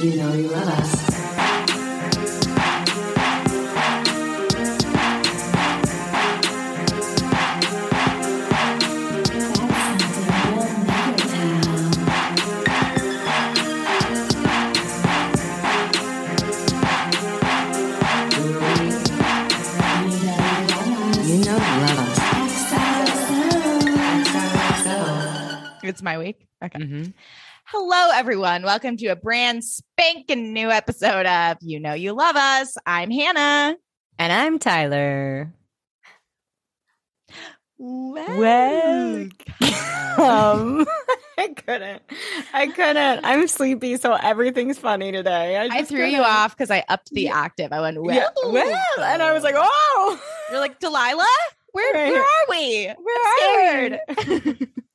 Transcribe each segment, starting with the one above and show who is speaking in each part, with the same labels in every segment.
Speaker 1: You know you love us. That's something real negative. You know you love us.
Speaker 2: It's my week. Okay.
Speaker 3: Mhm.
Speaker 2: Hello, everyone. Welcome to a brand spanking new episode of You Know You Love Us. I'm Hannah.
Speaker 3: And I'm Tyler.
Speaker 2: Well,
Speaker 3: Um, I couldn't. I couldn't. I'm sleepy, so everything's funny today. I,
Speaker 2: I threw you
Speaker 3: couldn't.
Speaker 2: off because I upped the octave. I went, well,
Speaker 3: Yeah, well, and I was like, oh,
Speaker 2: You're like, Delilah? Where,
Speaker 3: Right.
Speaker 2: where are we?
Speaker 3: where
Speaker 2: I'm scared.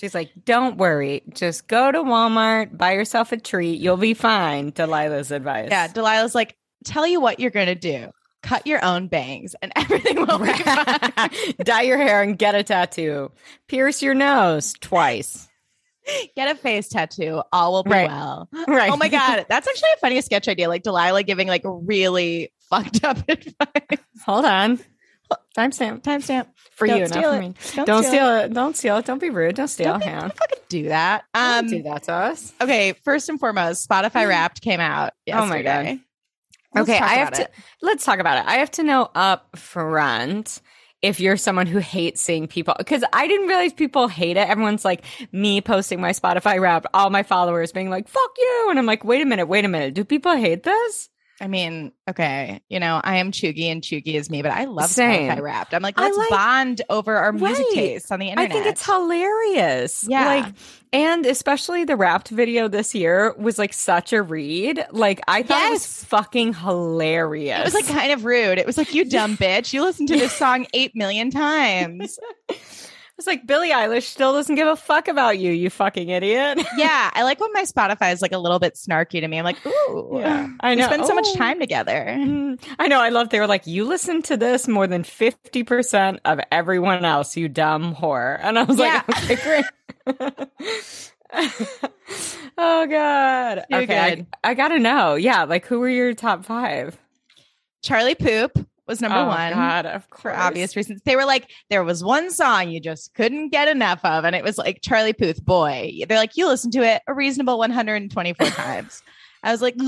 Speaker 3: She's like, don't worry. Just go to Walmart, buy yourself a treat. You'll be fine. Delilah's advice.
Speaker 2: Yeah, Delilah's like, tell you what you're going to do. Cut your own bangs and everything will be fine.
Speaker 3: Dye your hair and get a tattoo. Pierce your nose twice.
Speaker 2: Get a face tattoo. All will be
Speaker 3: Right.
Speaker 2: well.
Speaker 3: Right.
Speaker 2: Oh my god, that's actually a funny sketch idea. Like Delilah giving like really fucked up advice.
Speaker 3: Hold on. Timestamp
Speaker 2: Timestamp
Speaker 3: for
Speaker 2: Don't
Speaker 3: you, not for me.
Speaker 2: Don't
Speaker 3: Don't
Speaker 2: steal
Speaker 3: steal it. Don't steal it. Don't be rude. Don't steal.
Speaker 2: Don't be-
Speaker 3: Hannah.
Speaker 2: fucking do that.
Speaker 3: Um, do that to us.
Speaker 2: Okay. First and foremost, Spotify Wrapped came out.
Speaker 3: Oh my God.
Speaker 2: Let's
Speaker 3: okay, I have to.
Speaker 2: it.
Speaker 3: Let's talk about it. I have to know up front if you're someone who hates seeing people because I didn't realize people hate it. Everyone's like me posting my Spotify rap, all my followers being like "fuck you," and I'm like, wait a minute, wait a minute. Do people hate this?
Speaker 2: I mean, okay, you know, I am Chugi and Chugi is me, but I love
Speaker 3: Same.
Speaker 2: Spotify Wrapped. I'm like, let's
Speaker 3: like-
Speaker 2: bond over our music
Speaker 3: Right.
Speaker 2: tastes on the internet.
Speaker 3: I think it's hilarious.
Speaker 2: Yeah.
Speaker 3: Like, and especially the wrapped video this year was like such a read. Like, I thought it was fucking hilarious.
Speaker 2: It was like kind of rude. It was like, you dumb bitch. You listened to this song eight million times.
Speaker 3: It's like Billie Eilish still doesn't give a fuck about you, you fucking idiot.
Speaker 2: yeah, I like when my Spotify is like a little bit snarky to me. I'm like, ooh,
Speaker 3: Yeah, I
Speaker 2: we
Speaker 3: know.
Speaker 2: spend so much
Speaker 3: Oh.
Speaker 2: time together.
Speaker 3: Mm, I know. I love. They were like, "You listen to this more than fifty percent of everyone else, you dumb whore." And I was
Speaker 2: Yeah.
Speaker 3: like, "Okay, great." oh god.
Speaker 2: Too
Speaker 3: okay. I, I gotta know. Yeah, like who were your top five?
Speaker 2: Charlie Poop was number
Speaker 3: oh,
Speaker 2: one.
Speaker 3: God, of course.
Speaker 2: For obvious reasons, they were like, there was one song you just couldn't get enough of, and it was like Charlie Puth, boy. They're like, you listen to it a reasonable 124 times. I was like,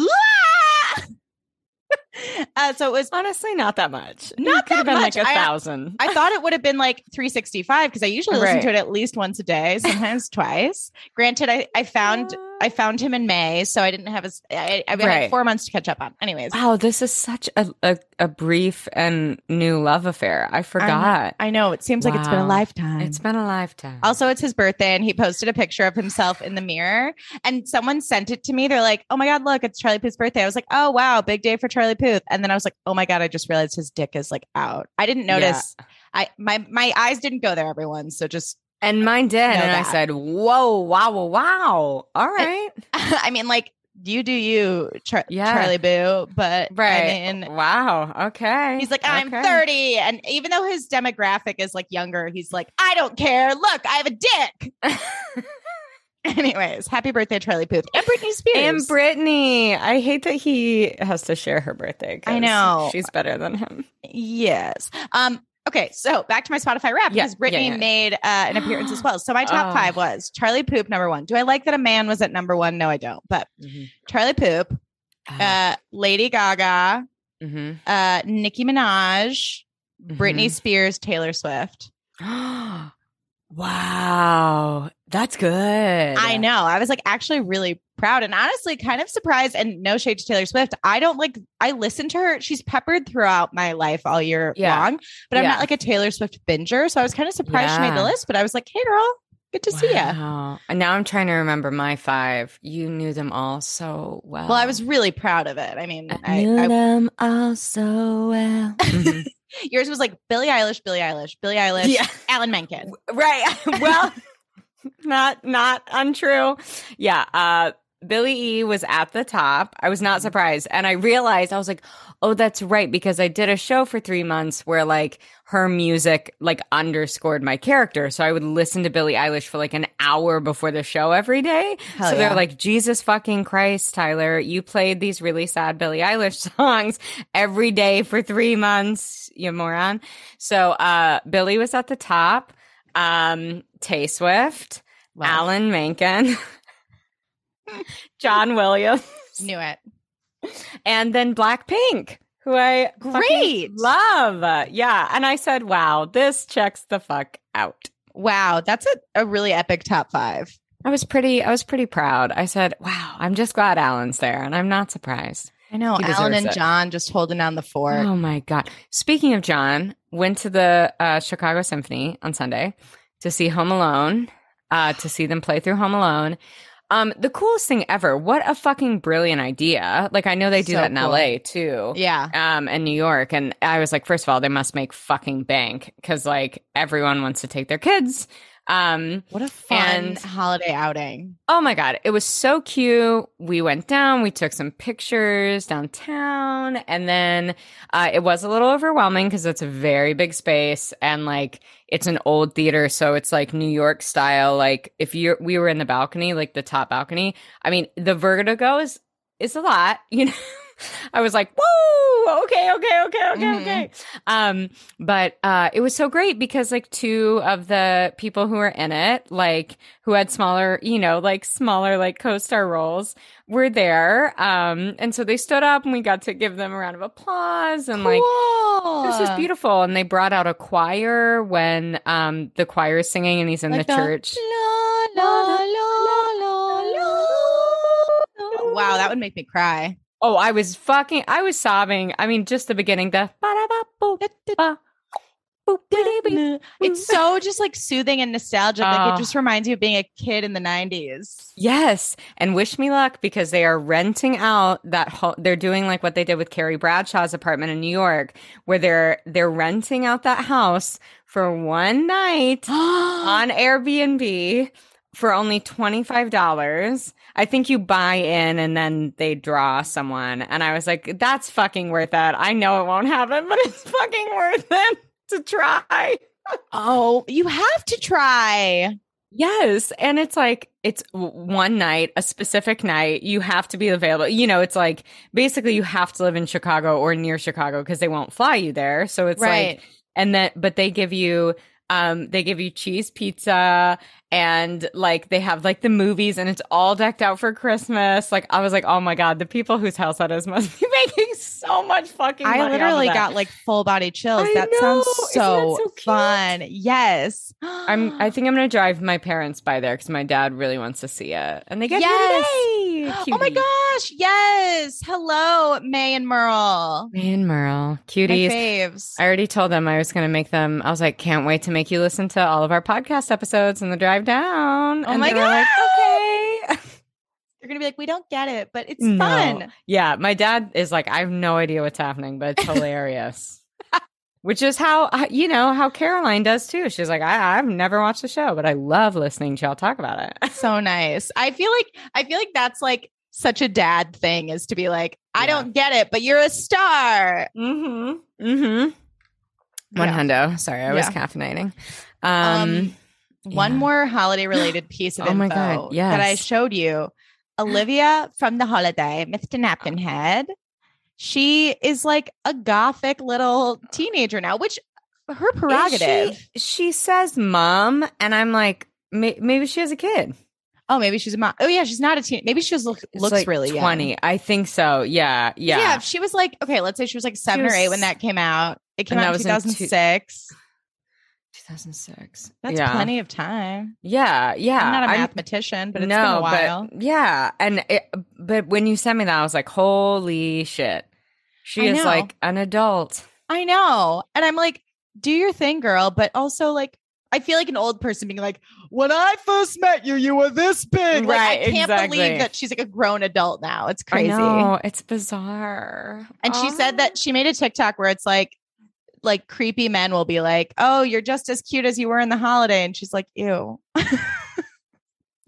Speaker 2: uh, so it was
Speaker 3: Honestly, not that much.
Speaker 2: Not
Speaker 3: it could have
Speaker 2: that
Speaker 3: been
Speaker 2: much.
Speaker 3: like a
Speaker 2: I-
Speaker 3: thousand.
Speaker 2: I thought it would have been like 365 because I usually listen to it at least once a day, sometimes twice. Granted, I, I found I found him in May, so I didn't have his. I, I've got
Speaker 3: Right.
Speaker 2: four months to catch up on. Anyways,
Speaker 3: Wow, this is such a, a, a brief and new love affair. I forgot.
Speaker 2: I know it seems like it's been a lifetime.
Speaker 3: It's been a lifetime.
Speaker 2: Also, it's his birthday, and he posted a picture of himself in the mirror. And someone sent it to me. They're like, "Oh my god, look, it's Charlie Puth's birthday." I was like, "Oh wow, big day for Charlie Puth." And then I was like, "Oh my god, I just realized his dick is like out." I didn't notice. I my my eyes didn't go there, everyone. So just,
Speaker 3: And mine did. And I said, whoa, wow, wow, wow. All right.
Speaker 2: I mean, like you do you, Char-
Speaker 3: Yeah.
Speaker 2: Charlie Boo. But
Speaker 3: right.
Speaker 2: I mean,
Speaker 3: wow. Okay.
Speaker 2: He's like, I'm
Speaker 3: Okay.
Speaker 2: 30. And even though his demographic is like younger, he's like, I don't care. Look, I have a dick. Anyways, happy birthday, Charlie Puth. And Britney Spears.
Speaker 3: And Brittany. I hate that he has to share her birthday.
Speaker 2: I know.
Speaker 3: She's better than him.
Speaker 2: Yes. Um, okay, so back to my Spotify rap
Speaker 3: Yeah,
Speaker 2: because Brittany
Speaker 3: yeah, yeah.
Speaker 2: made uh, an appearance as well. So my top
Speaker 3: Oh.
Speaker 2: five was Charlie Poop, number one. Do I like that a man was at number one? No, I don't. But Charlie Poop, uh, Lady Gaga,
Speaker 3: Mhm.
Speaker 2: uh, Nicki Minaj, Britney
Speaker 3: Mhm.
Speaker 2: Spears, Taylor Swift.
Speaker 3: wow. That's good.
Speaker 2: I know. I was like actually really proud and honestly kind of surprised. And no shade to Taylor Swift. I don't like, I listen to her. She's peppered throughout my life all year
Speaker 3: Yeah.
Speaker 2: long, but I'm
Speaker 3: Yeah.
Speaker 2: not like a Taylor Swift binger. So I was kind of surprised she made the list, but I was like, hey, girl, good to see you.
Speaker 3: And now I'm trying to remember my five. You knew them all so well.
Speaker 2: Well, I was really proud of it. I mean,
Speaker 3: I knew
Speaker 2: I,
Speaker 3: them all so well. Mhm.
Speaker 2: Yours was like Billie Eilish, Billie Eilish, Billie Eilish,
Speaker 3: Yeah.
Speaker 2: Alan Menken.
Speaker 3: right. well, not not untrue. Yeah. Uh Billie E was at the top. I was not surprised. And I realized I was like, oh, that's right. Because I did a show for three months where like her music like underscored my character. So I would listen to Billie Eilish for like an hour before the show every day.
Speaker 2: Hell
Speaker 3: so
Speaker 2: yeah.
Speaker 3: they're like, Jesus fucking Christ, Tyler, you played these really sad Billie Eilish songs every day for three months, you moron. So uh Billie was at the top. Um Tay Swift,
Speaker 2: Wow.
Speaker 3: Alan Menken, John Williams,
Speaker 2: Knew it.
Speaker 3: and then Blackpink, who I
Speaker 2: Great.
Speaker 3: love. Yeah, and I said, "Wow, this checks the fuck out."
Speaker 2: Wow, that's a, a really epic top five.
Speaker 3: I was pretty. I was pretty proud. I said, "Wow, I'm just glad Alan's there," and I'm not surprised.
Speaker 2: I know. Alan and
Speaker 3: it.
Speaker 2: John just holding down the fort.
Speaker 3: Oh my god! Speaking of John, went to the uh, Chicago Symphony on Sunday to see Home Alone. Uh, to see them play through Home Alone. Um, the coolest thing ever. What a fucking brilliant idea! Like I know they do
Speaker 2: So
Speaker 3: that in
Speaker 2: cool.
Speaker 3: L.A. too.
Speaker 2: Yeah.
Speaker 3: um, and New York. And I was like, first of all, they must make fucking bank because like everyone wants to take their kids. Um,
Speaker 2: What a fun
Speaker 3: And-
Speaker 2: holiday outing.
Speaker 3: oh my God, it was so cute. We went down, we took some pictures downtown, and then uh, it was a little overwhelming because it's a very big space and like it's an old theater. So it's like New York style. Like if you we were in the balcony, like the top balcony, I mean, the vertigo is, is a lot, you know. I was like, whoa, okay, okay, okay, okay,
Speaker 2: Mhm.
Speaker 3: okay. Um, but uh it was so great because like two of the people who were in it, like who had smaller, you know, like smaller like co-star roles were there. Um, and so they stood up and we got to give them a round of applause and like this was beautiful. And they brought out a choir when um the choir is singing and he's in
Speaker 2: Like
Speaker 3: the,
Speaker 2: the
Speaker 3: church.
Speaker 2: La, la, la, la, la. Wow, that would make me cry.
Speaker 3: Oh, I was fucking I was sobbing. I mean, just the beginning, the ba-da-ba-boop, ba, boop, biddy-bee.
Speaker 2: It's so just like soothing and nostalgic. Like it ah. just reminds you of being a kid in the 90s.
Speaker 3: Yes, and wish me luck because they are renting out that ho- they're doing like what they did with Carrie Bradshaw's apartment in New York where they're they're renting out that house for one night on Airbnb for only $25. I think you buy in and then they draw someone and I was like that's fucking worth it. I know it won't happen, but it's fucking worth it to try.
Speaker 2: oh, you have to try.
Speaker 3: Yes. And it's like, it's one night, a specific night. You have to be available. You know, it's like basically you have to live in Chicago or near Chicago because they won't fly you there. So it's
Speaker 2: Right.
Speaker 3: like, and then, but they give you, um, they give you cheese pizza and like they have like the movies and it's all decked out for Christmas. Like I was like, oh my God, the people whose house that is must be making so much fucking
Speaker 2: I literally got like full body chills.
Speaker 3: I
Speaker 2: that
Speaker 3: know.
Speaker 2: sounds
Speaker 3: Isn't that
Speaker 2: so,
Speaker 3: so
Speaker 2: fun. Yes.
Speaker 3: I'm. I think I'm gonna drive my parents by there because my dad really wants to see it, and they get
Speaker 2: Yes.
Speaker 3: here today.
Speaker 2: Oh my gosh. Yes. Hello, May and Merle.
Speaker 3: May and Merle,
Speaker 2: My
Speaker 3: cuties.
Speaker 2: faves.
Speaker 3: I already told them I was gonna make them. I was like, can't wait to make you listen to all of our podcast episodes in the drive down.
Speaker 2: Oh
Speaker 3: and
Speaker 2: my
Speaker 3: they were like, okay.
Speaker 2: You're going to be like, we don't get it, but it's
Speaker 3: No.
Speaker 2: fun.
Speaker 3: Yeah, my dad is like, I have no idea what's happening, but it's hilarious. Which is how you know how Caroline does too. She's like, I, I've never watched the show, but I love listening to y'all talk about it.
Speaker 2: So nice. I feel like, I feel like that's like such a dad thing is to be like, I
Speaker 3: Yeah.
Speaker 2: don't get it, but you're a star.
Speaker 3: Mm-hmm. Mm-hmm. One
Speaker 2: Yeah.
Speaker 3: hundo. Sorry, I was
Speaker 2: Yeah.
Speaker 3: caffeinating. Um,
Speaker 2: One
Speaker 3: yeah.
Speaker 2: more holiday related piece of
Speaker 3: Oh
Speaker 2: info
Speaker 3: my God,
Speaker 2: that I showed you. Olivia from the holiday, Mr. Napkin oh. Head. She is like a gothic little teenager now, which her prerogative.
Speaker 3: She, she says mom, and I'm like, may, maybe she has a kid.
Speaker 2: Oh, maybe she's a mom. Oh, yeah, she's not a teen. Maybe she was look, looks
Speaker 3: like
Speaker 2: really young.
Speaker 3: 20. I think so. Yeah. Yeah.
Speaker 2: Yeah, she was like, okay, let's say she was like seven
Speaker 3: was-
Speaker 2: or eight when that came out. It came out in
Speaker 3: was in two-
Speaker 2: 2006.
Speaker 3: 2006.
Speaker 2: That's
Speaker 3: yeah.
Speaker 2: plenty of time.
Speaker 3: Yeah. Yeah.
Speaker 2: I'm not a
Speaker 3: I'm-
Speaker 2: mathematician, but it's
Speaker 3: no,
Speaker 2: been a while.
Speaker 3: but yeah. And it, but when you sent me that, I was like, holy shit. She
Speaker 2: I
Speaker 3: is
Speaker 2: know.
Speaker 3: like an adult.
Speaker 2: I know. And I'm like, do your thing, girl. But also, like, I feel like an old person being like, when I first met you, you were this big. Like, I can't
Speaker 3: exactly.
Speaker 2: believe that she's like a grown adult now. It's crazy.
Speaker 3: I know. It's bizarre.
Speaker 2: And she said that she made a TikTok where it's like, like creepy men will be like, "Oh, you're just as cute as you were in the holiday," and she's like, "Ew."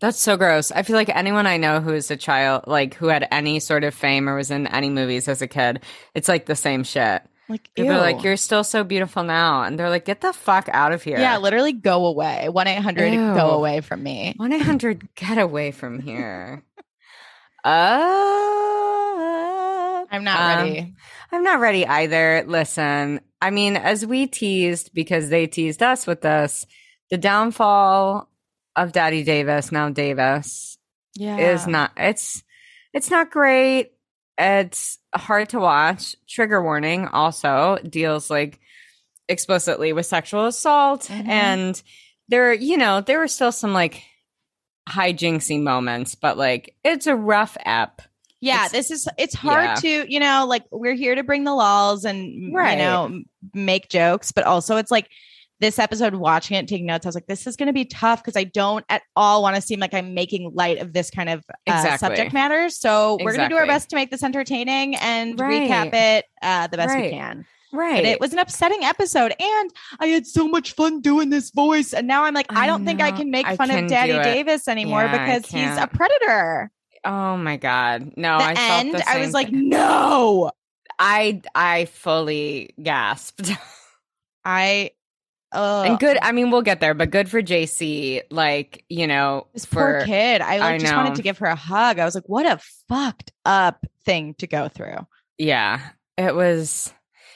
Speaker 3: That's so gross. I feel like anyone I know who is a child, like who had any sort of fame or was in any movies as a kid, it's like the same shit.
Speaker 2: Like,
Speaker 3: People are like, "You're still so beautiful now," and they're like, "Get the fuck out of here!"
Speaker 2: yeah, literally go away. One eight hundred go away from me.
Speaker 3: one eight hundred, get away from here. Uh,
Speaker 2: I'm not
Speaker 3: um,
Speaker 2: ready.
Speaker 3: I'm not ready either. Listen, I mean, as we teased because they teased us with this, the downfall of Daddy Davis, now Davis,
Speaker 2: Yeah,
Speaker 3: is not it's it's not great. It's hard to watch. Trigger warning also deals like explicitly with sexual assault
Speaker 2: Mhm.
Speaker 3: and there you know, there were still some like hijinksy moments, but like it's a rough ep.
Speaker 2: Yeah,
Speaker 3: It's-
Speaker 2: this is it's hard
Speaker 3: yeah.
Speaker 2: to, you know, like we're here to bring the lols and
Speaker 3: Right.
Speaker 2: you know, make jokes, but also it's like this episode watching it taking notes I was like this is going to be tough because I don't at all want to seem like I'm making light of this kind of uh,
Speaker 3: Exactly.
Speaker 2: subject matter. So we're going to do our best to make this entertaining and
Speaker 3: Right.
Speaker 2: recap it uh, the best we can.
Speaker 3: Right.
Speaker 2: But it was an upsetting episode and I had so much fun doing this voice and now I'm like I,
Speaker 3: I
Speaker 2: don't think I can make
Speaker 3: I
Speaker 2: fun of Daddy. Davis anymore
Speaker 3: Yeah,
Speaker 2: because he's a predator.
Speaker 3: Oh my god. No,
Speaker 2: the
Speaker 3: I felt
Speaker 2: end I was like
Speaker 3: thing.
Speaker 2: no.
Speaker 3: I I fully gasped.
Speaker 2: I uh
Speaker 3: and good. I mean, we'll get there, but good for JC. Like you know,
Speaker 2: this
Speaker 3: for
Speaker 2: poor kid. I like
Speaker 3: I
Speaker 2: just
Speaker 3: know.
Speaker 2: wanted to give her a hug. I was like, what a fucked up thing to go through.
Speaker 3: yeah, it was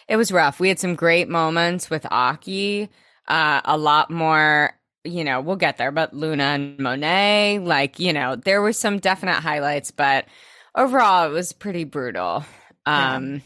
Speaker 3: it was rough. We had some great moments with Aki. Uh, a lot more. You know, we'll get there, but Luna and Monet, like you know, there were some definite highlights, but overall, it was pretty brutal.
Speaker 2: Yeah.
Speaker 3: Um,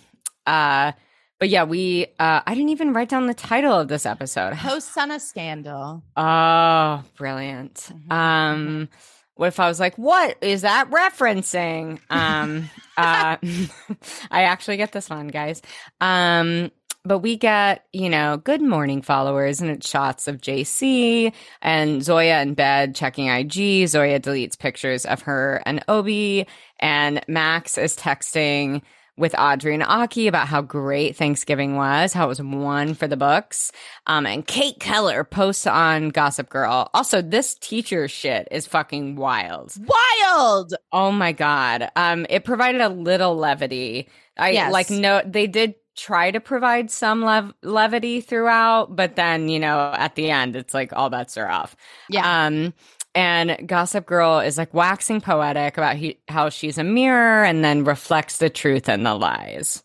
Speaker 3: uh, but yeah, we. Uh, I didn't even write down the title of this episode.
Speaker 2: Post on a scandal.
Speaker 3: Oh, brilliant.
Speaker 2: Mhm,
Speaker 3: Um what if I was like, what is that referencing? Um uh I actually get this one, guys. Um but we get, you know, good morning followers and it's shots of JC and Zoya in bed checking IG. Zoya deletes pictures of her and Obie and Max is texting with Audrey and Aki about how great Thanksgiving was, how it was one for the books. Um, and Kate Keller posts on Gossip Girl. Also, this teacher shit is fucking wild.
Speaker 2: Wild.
Speaker 3: Oh my god. Um, it provided a little levity. I
Speaker 2: Yes.
Speaker 3: like no, they did try to provide some lev- levity throughout, but then you know at the end it's like all bets are off.
Speaker 2: Yeah.
Speaker 3: Um, and Gossip Girl is like waxing poetic about he- how she's a mirror and then reflects the truth and the lies.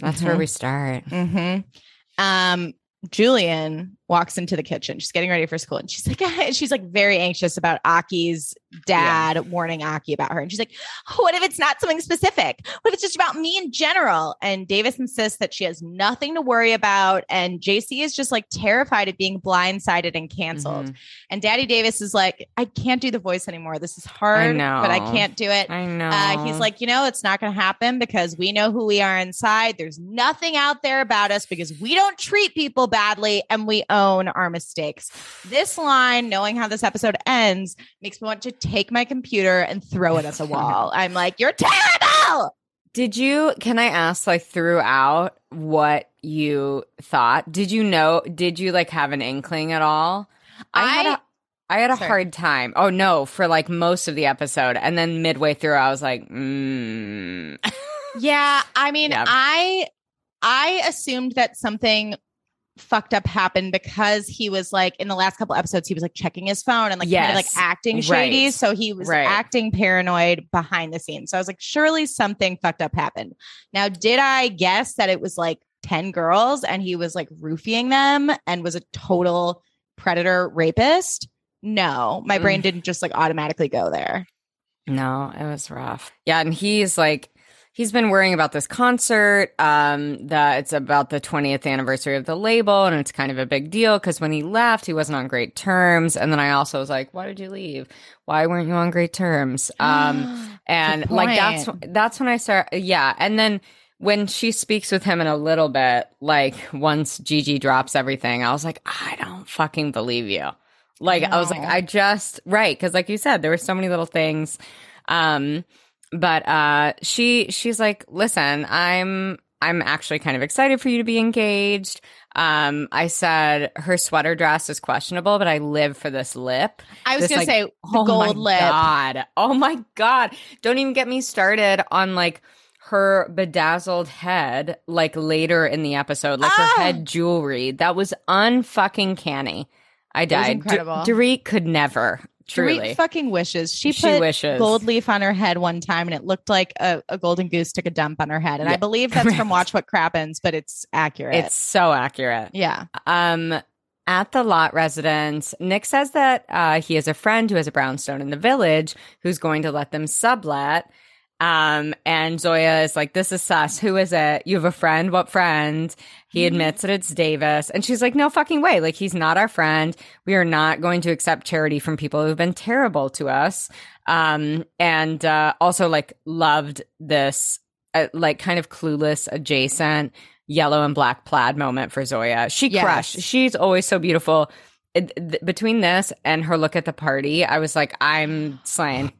Speaker 3: That's where
Speaker 2: Mhm.
Speaker 3: we start.
Speaker 2: Mm-hmm. Um, Julien walks into the kitchen. She's getting ready for school, and she's like, she's like very anxious about Aki's dad warning Aki about her. And she's like, "What if it's not something specific? What if it's just about me in general?" And Davis insists that she has nothing to worry about, and JC is just like terrified of being blindsided and canceled.
Speaker 3: Mhm.
Speaker 2: And Daddy Davis is like, "I can't do the voice anymore. This is hard, but I can't do it."
Speaker 3: I know.
Speaker 2: Uh, he's like, you know, it's not going to happen because we know who we are inside. There's nothing out there about us because we don't treat people badly and we own our mistakes. This line, knowing how this episode ends, makes me want to take my computer and throw it at the wall. I'm like, you're terrible.
Speaker 3: Did you, can I ask, like, throughout what you thought? Did you know, did you like have an inkling at all? had
Speaker 2: I-
Speaker 3: a, I had a
Speaker 2: Sorry.
Speaker 3: hard time. Oh no, for like most of the episode. And then midway through, I was like, mm.
Speaker 2: Yeah, I mean,
Speaker 3: Yeah.
Speaker 2: I I assumed that something fucked up happened because he was like in the last couple episodes he was like checking his phone and like kind of like acting shady
Speaker 3: Right.
Speaker 2: so he was
Speaker 3: Right.
Speaker 2: acting paranoid behind the scenes so i was like surely something fucked up happened now did i guess that it was like 10 girls and he was like roofing them and was a total predator rapist no my
Speaker 3: Mm.
Speaker 2: brain didn't just like automatically go there
Speaker 3: No, it was rough. Yeah, and he's like he's been worrying about this concert um that it's about the 20th anniversary of the label and it's kind of a big deal cuz when he left he wasn't on great terms and then I also was like why did you leave? Why weren't you on great terms? Um and like that's that's when I start yeah, and then when she speaks with him in a little bit, like once Gigi drops everything, I was like, I don't fucking believe you. Like I was like, I just right because like you said, there were so many little things. Um, but uh, she she's like, listen, I'm I'm actually kind of excited for you to be engaged. Um, I said her sweater dress is questionable, but I live for this lip.
Speaker 2: I was
Speaker 3: This,
Speaker 2: gonna
Speaker 3: like,
Speaker 2: say the
Speaker 3: oh
Speaker 2: gold
Speaker 3: my
Speaker 2: lip.
Speaker 3: God. Oh my God. Don't even get me started on like her bedazzled head, like later in the episode, like
Speaker 2: Ah!
Speaker 3: her head jewelry. That was unfucking canny. I died.
Speaker 2: incredible.
Speaker 3: Dorit could never. Truly.
Speaker 2: Dorit fucking wishes. She
Speaker 3: She
Speaker 2: put
Speaker 3: wishes.
Speaker 2: gold leaf on her head one time, and it looked like a, a golden goose took a dump on her head. And I believe that's from. Watch What Crappens, but it's accurate.
Speaker 3: It's so accurate.
Speaker 2: yeah.
Speaker 3: Um, at the Lott residence, Nick says that uh, he has a friend who has a brownstone in the village who's going to let them sublet. Um, and Zoya is like, "This is sus. Who is it? You have a friend? What friend?" He admits that it's Davis, and she's like, "No fucking way! Like he's not our friend. We are not going to accept charity from people who've been terrible to us." Um, and uh, also like loved this, uh, like kind of clueless adjacent yellow and black plaid moment for Zoya. She
Speaker 2: Yes.
Speaker 3: crushed. She's always so beautiful. It- th- between this and her look at the party, I was like, I'm slain.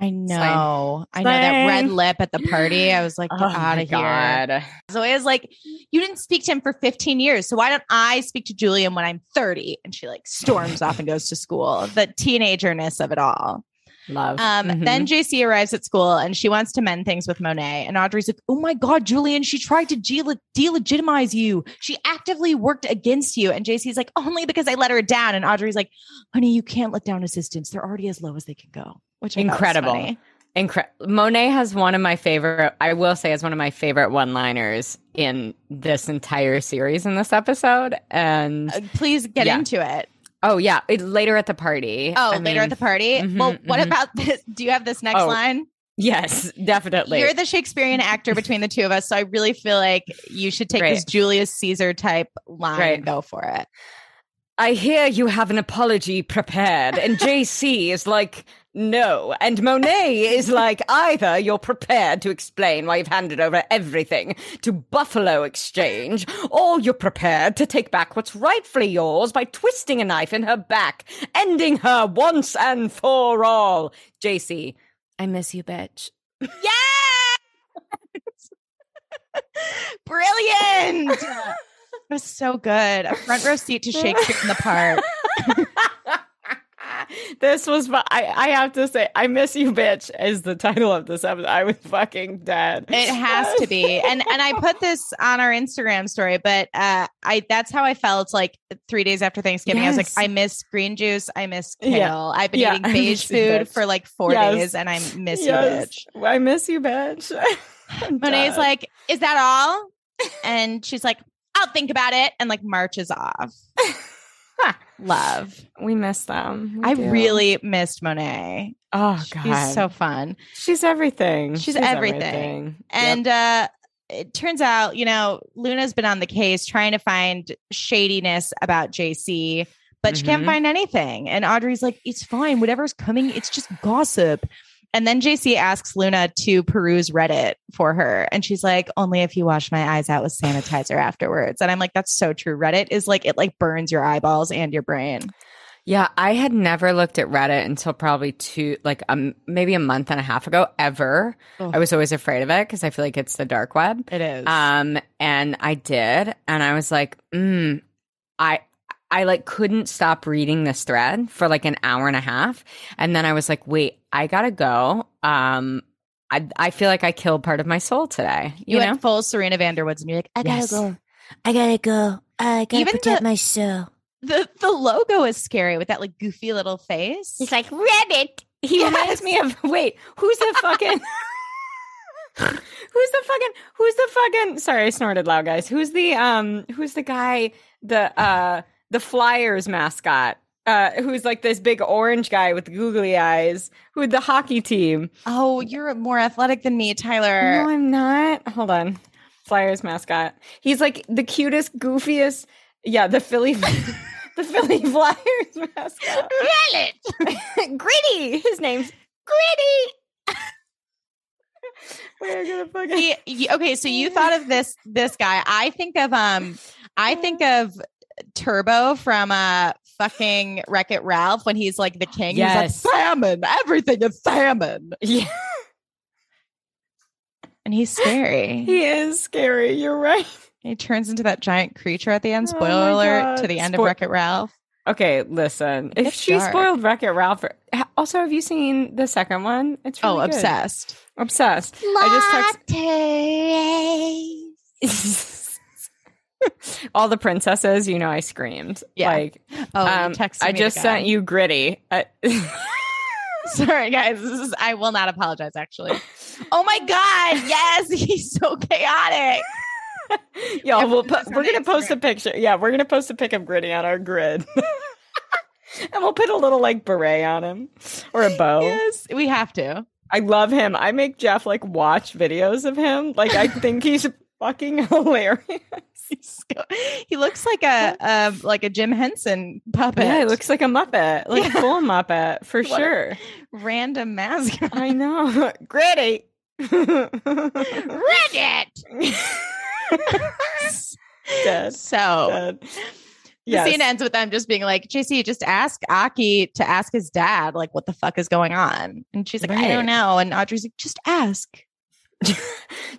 Speaker 2: I know. I know that red lip at the party. I was like, get
Speaker 3: Oh
Speaker 2: out of here.
Speaker 3: God.
Speaker 2: Zoya's like, you didn't speak to him for 15 years. So why don't I speak to Julien when I'm 30? And she like storms off and goes to school. The teenagerness of it all.
Speaker 3: Love.
Speaker 2: Um,
Speaker 3: Mhm.
Speaker 2: Then JC arrives at school and she wants to mend things with Monet. And Audrey's like, oh my God, Julien, she tried to de- delegitimize you. She actively worked against you. And JC's like, only because I let her down. And Audrey's like, honey, you can't let down assistants. They're already as low as they can go. Which I
Speaker 3: Incredible. Monet has one of my favorite, I will say, has one of my favorite one liners in this entire series in this episode. And
Speaker 2: Uh, please get
Speaker 3: Yeah.
Speaker 2: into it.
Speaker 3: oh, yeah, it, later at the party.
Speaker 2: Oh,
Speaker 3: I
Speaker 2: later
Speaker 3: mean,
Speaker 2: at the party.
Speaker 3: mhm,
Speaker 2: well, what
Speaker 3: mhm.
Speaker 2: about this? Do you have this next
Speaker 3: Oh,
Speaker 2: line?
Speaker 3: Yes, definitely.
Speaker 2: You're the Shakespearean actor between the two of us, so I really feel like you should take
Speaker 3: Right.
Speaker 2: this Julius Caesar type line
Speaker 3: Right.
Speaker 2: and go for it.
Speaker 3: I hear you have an apology prepared, and JC is like, no. And Monet is like, either you're prepared to explain why you've handed over everything to Buffalo Exchange, or you're prepared to take back what's rightfully yours by twisting a knife in her back, ending her once and for all. JC, I miss you, bitch.
Speaker 2: Yeah. Brilliant. It was so good. A front row seat to Shakespeare in the Park.
Speaker 3: this was fu- I, I have to say I miss you bitch is the title of this episode. I was fucking dead.
Speaker 2: It has to be. And and I put this on our Instagram story, but uh I that's how I felt like three days after Thanksgiving. I was like, I miss green juice, I miss kale.
Speaker 3: Yeah.
Speaker 2: I've been
Speaker 3: Yeah,
Speaker 2: eating beige food for like four
Speaker 3: Yes.
Speaker 2: days and I miss
Speaker 3: Yes.
Speaker 2: you, bitch.
Speaker 3: I miss you, bitch.
Speaker 2: Monet's like, is that all? And she's like, I'll think about it, and like marches off. Love.
Speaker 3: we miss them. We
Speaker 2: I
Speaker 3: do.
Speaker 2: really missed Monet.
Speaker 3: oh god,
Speaker 2: She's so fun.
Speaker 3: she's everything.
Speaker 2: She's everything.
Speaker 3: Yep.
Speaker 2: And uh it turns out, you know, Luna's been on the case trying to find shadiness about JC, but she can't
Speaker 3: Mhm.
Speaker 2: find anything. And Audrey's like, it's fine. Whatever's coming, it's just gossip. And then JC asks Luna to peruse Reddit for her. And she's like, only if you wash my eyes out with sanitizer afterwards. And I'm like, that's so true. Reddit is like, it like burns your eyeballs and your brain.
Speaker 3: Yeah, I had never looked at Reddit until probably two, like um, maybe a month and a half ago. Ever,
Speaker 2: Ugh.
Speaker 3: I was always afraid of it because I feel like it's the dark web.
Speaker 2: It is.
Speaker 3: Um, and I did, and I was like, mm, I. I like couldn't stop reading this thread for like an hour and a half. And then I was like, wait, I gotta go. Um, I, I feel like I killed part of my soul today.
Speaker 2: you
Speaker 3: You, know?
Speaker 2: went full Serena Vanderwoods and you're like, I gotta
Speaker 3: Yes.
Speaker 2: go.
Speaker 4: I gotta go. I gotta
Speaker 2: Even
Speaker 4: protect
Speaker 2: the-
Speaker 4: my soul.
Speaker 2: The the logo is scary with that like goofy little face.
Speaker 3: He's like, Reddit. He
Speaker 2: Yes.
Speaker 3: reminds me of wait, who's the fucking Who's the fucking who's the fucking sorry, I snorted loud guys. Who's the um who's the guy the uh the Flyers mascot? Uh who's like this big orange guy with googly eyes, who the hockey team.
Speaker 2: Oh, you're more athletic than me, Tyler.
Speaker 3: No, I'm not. Hold on. Flyers mascot. He's like the cutest, goofiest yeah, the Philly the Philly Flyers mascot. Gritty. His name's Gritty. We're gonna fucking
Speaker 2: okay, so you thought of this this guy. I think of um I think of Turbo from uh fucking Wreck It Ralph when he's like the king.
Speaker 3: Yes.
Speaker 2: He's like salmon. Everything is salmon.
Speaker 3: yeah.
Speaker 2: And he's scary.
Speaker 3: He is scary. You're right.
Speaker 2: he turns into that giant creature at the end.
Speaker 3: Oh
Speaker 2: Spoiler
Speaker 3: my
Speaker 2: alert to the end
Speaker 3: Spo-
Speaker 2: of Wreck It Ralph.
Speaker 3: Okay, listen. If she
Speaker 2: dark.
Speaker 3: spoiled Wreck It Ralph, ha- also have you seen the second one? It's really
Speaker 2: oh,
Speaker 3: good.
Speaker 2: obsessed.
Speaker 3: obsessed. I just text all the princesses. You know, I screamed.
Speaker 2: Yeah.
Speaker 3: like
Speaker 2: Oh,
Speaker 3: um, I just sent you gritty. I-
Speaker 2: Sorry, guys. This is. I will not apologize. Actually. Oh my god! Yes, he's so chaotic.
Speaker 3: Y'all, we'll
Speaker 2: put
Speaker 3: put,
Speaker 2: this on
Speaker 3: we're gonna post a picture. Yeah, we're gonna post a pic of Gritty on our grid, and we'll put a little like beret on him or a bow.
Speaker 2: Yes, we have to.
Speaker 3: I love him. I make Jeff like watch videos of him. Like I think he's fucking hilarious.
Speaker 2: He looks like a um, like a Jim Henson puppet.
Speaker 3: Yeah, he looks like a Muppet, like
Speaker 2: Yeah.
Speaker 3: full Muppet for
Speaker 2: What
Speaker 3: sure.
Speaker 2: random mascot.
Speaker 3: I know, Gritty.
Speaker 2: Reddit.
Speaker 3: Dead.
Speaker 2: So
Speaker 3: Dead.
Speaker 2: the
Speaker 3: Yes.
Speaker 2: scene ends with them just being like, JC, just ask Aki to ask his dad, like, what the fuck is going on? And she's like, I don't know. And Audrey's like, just ask.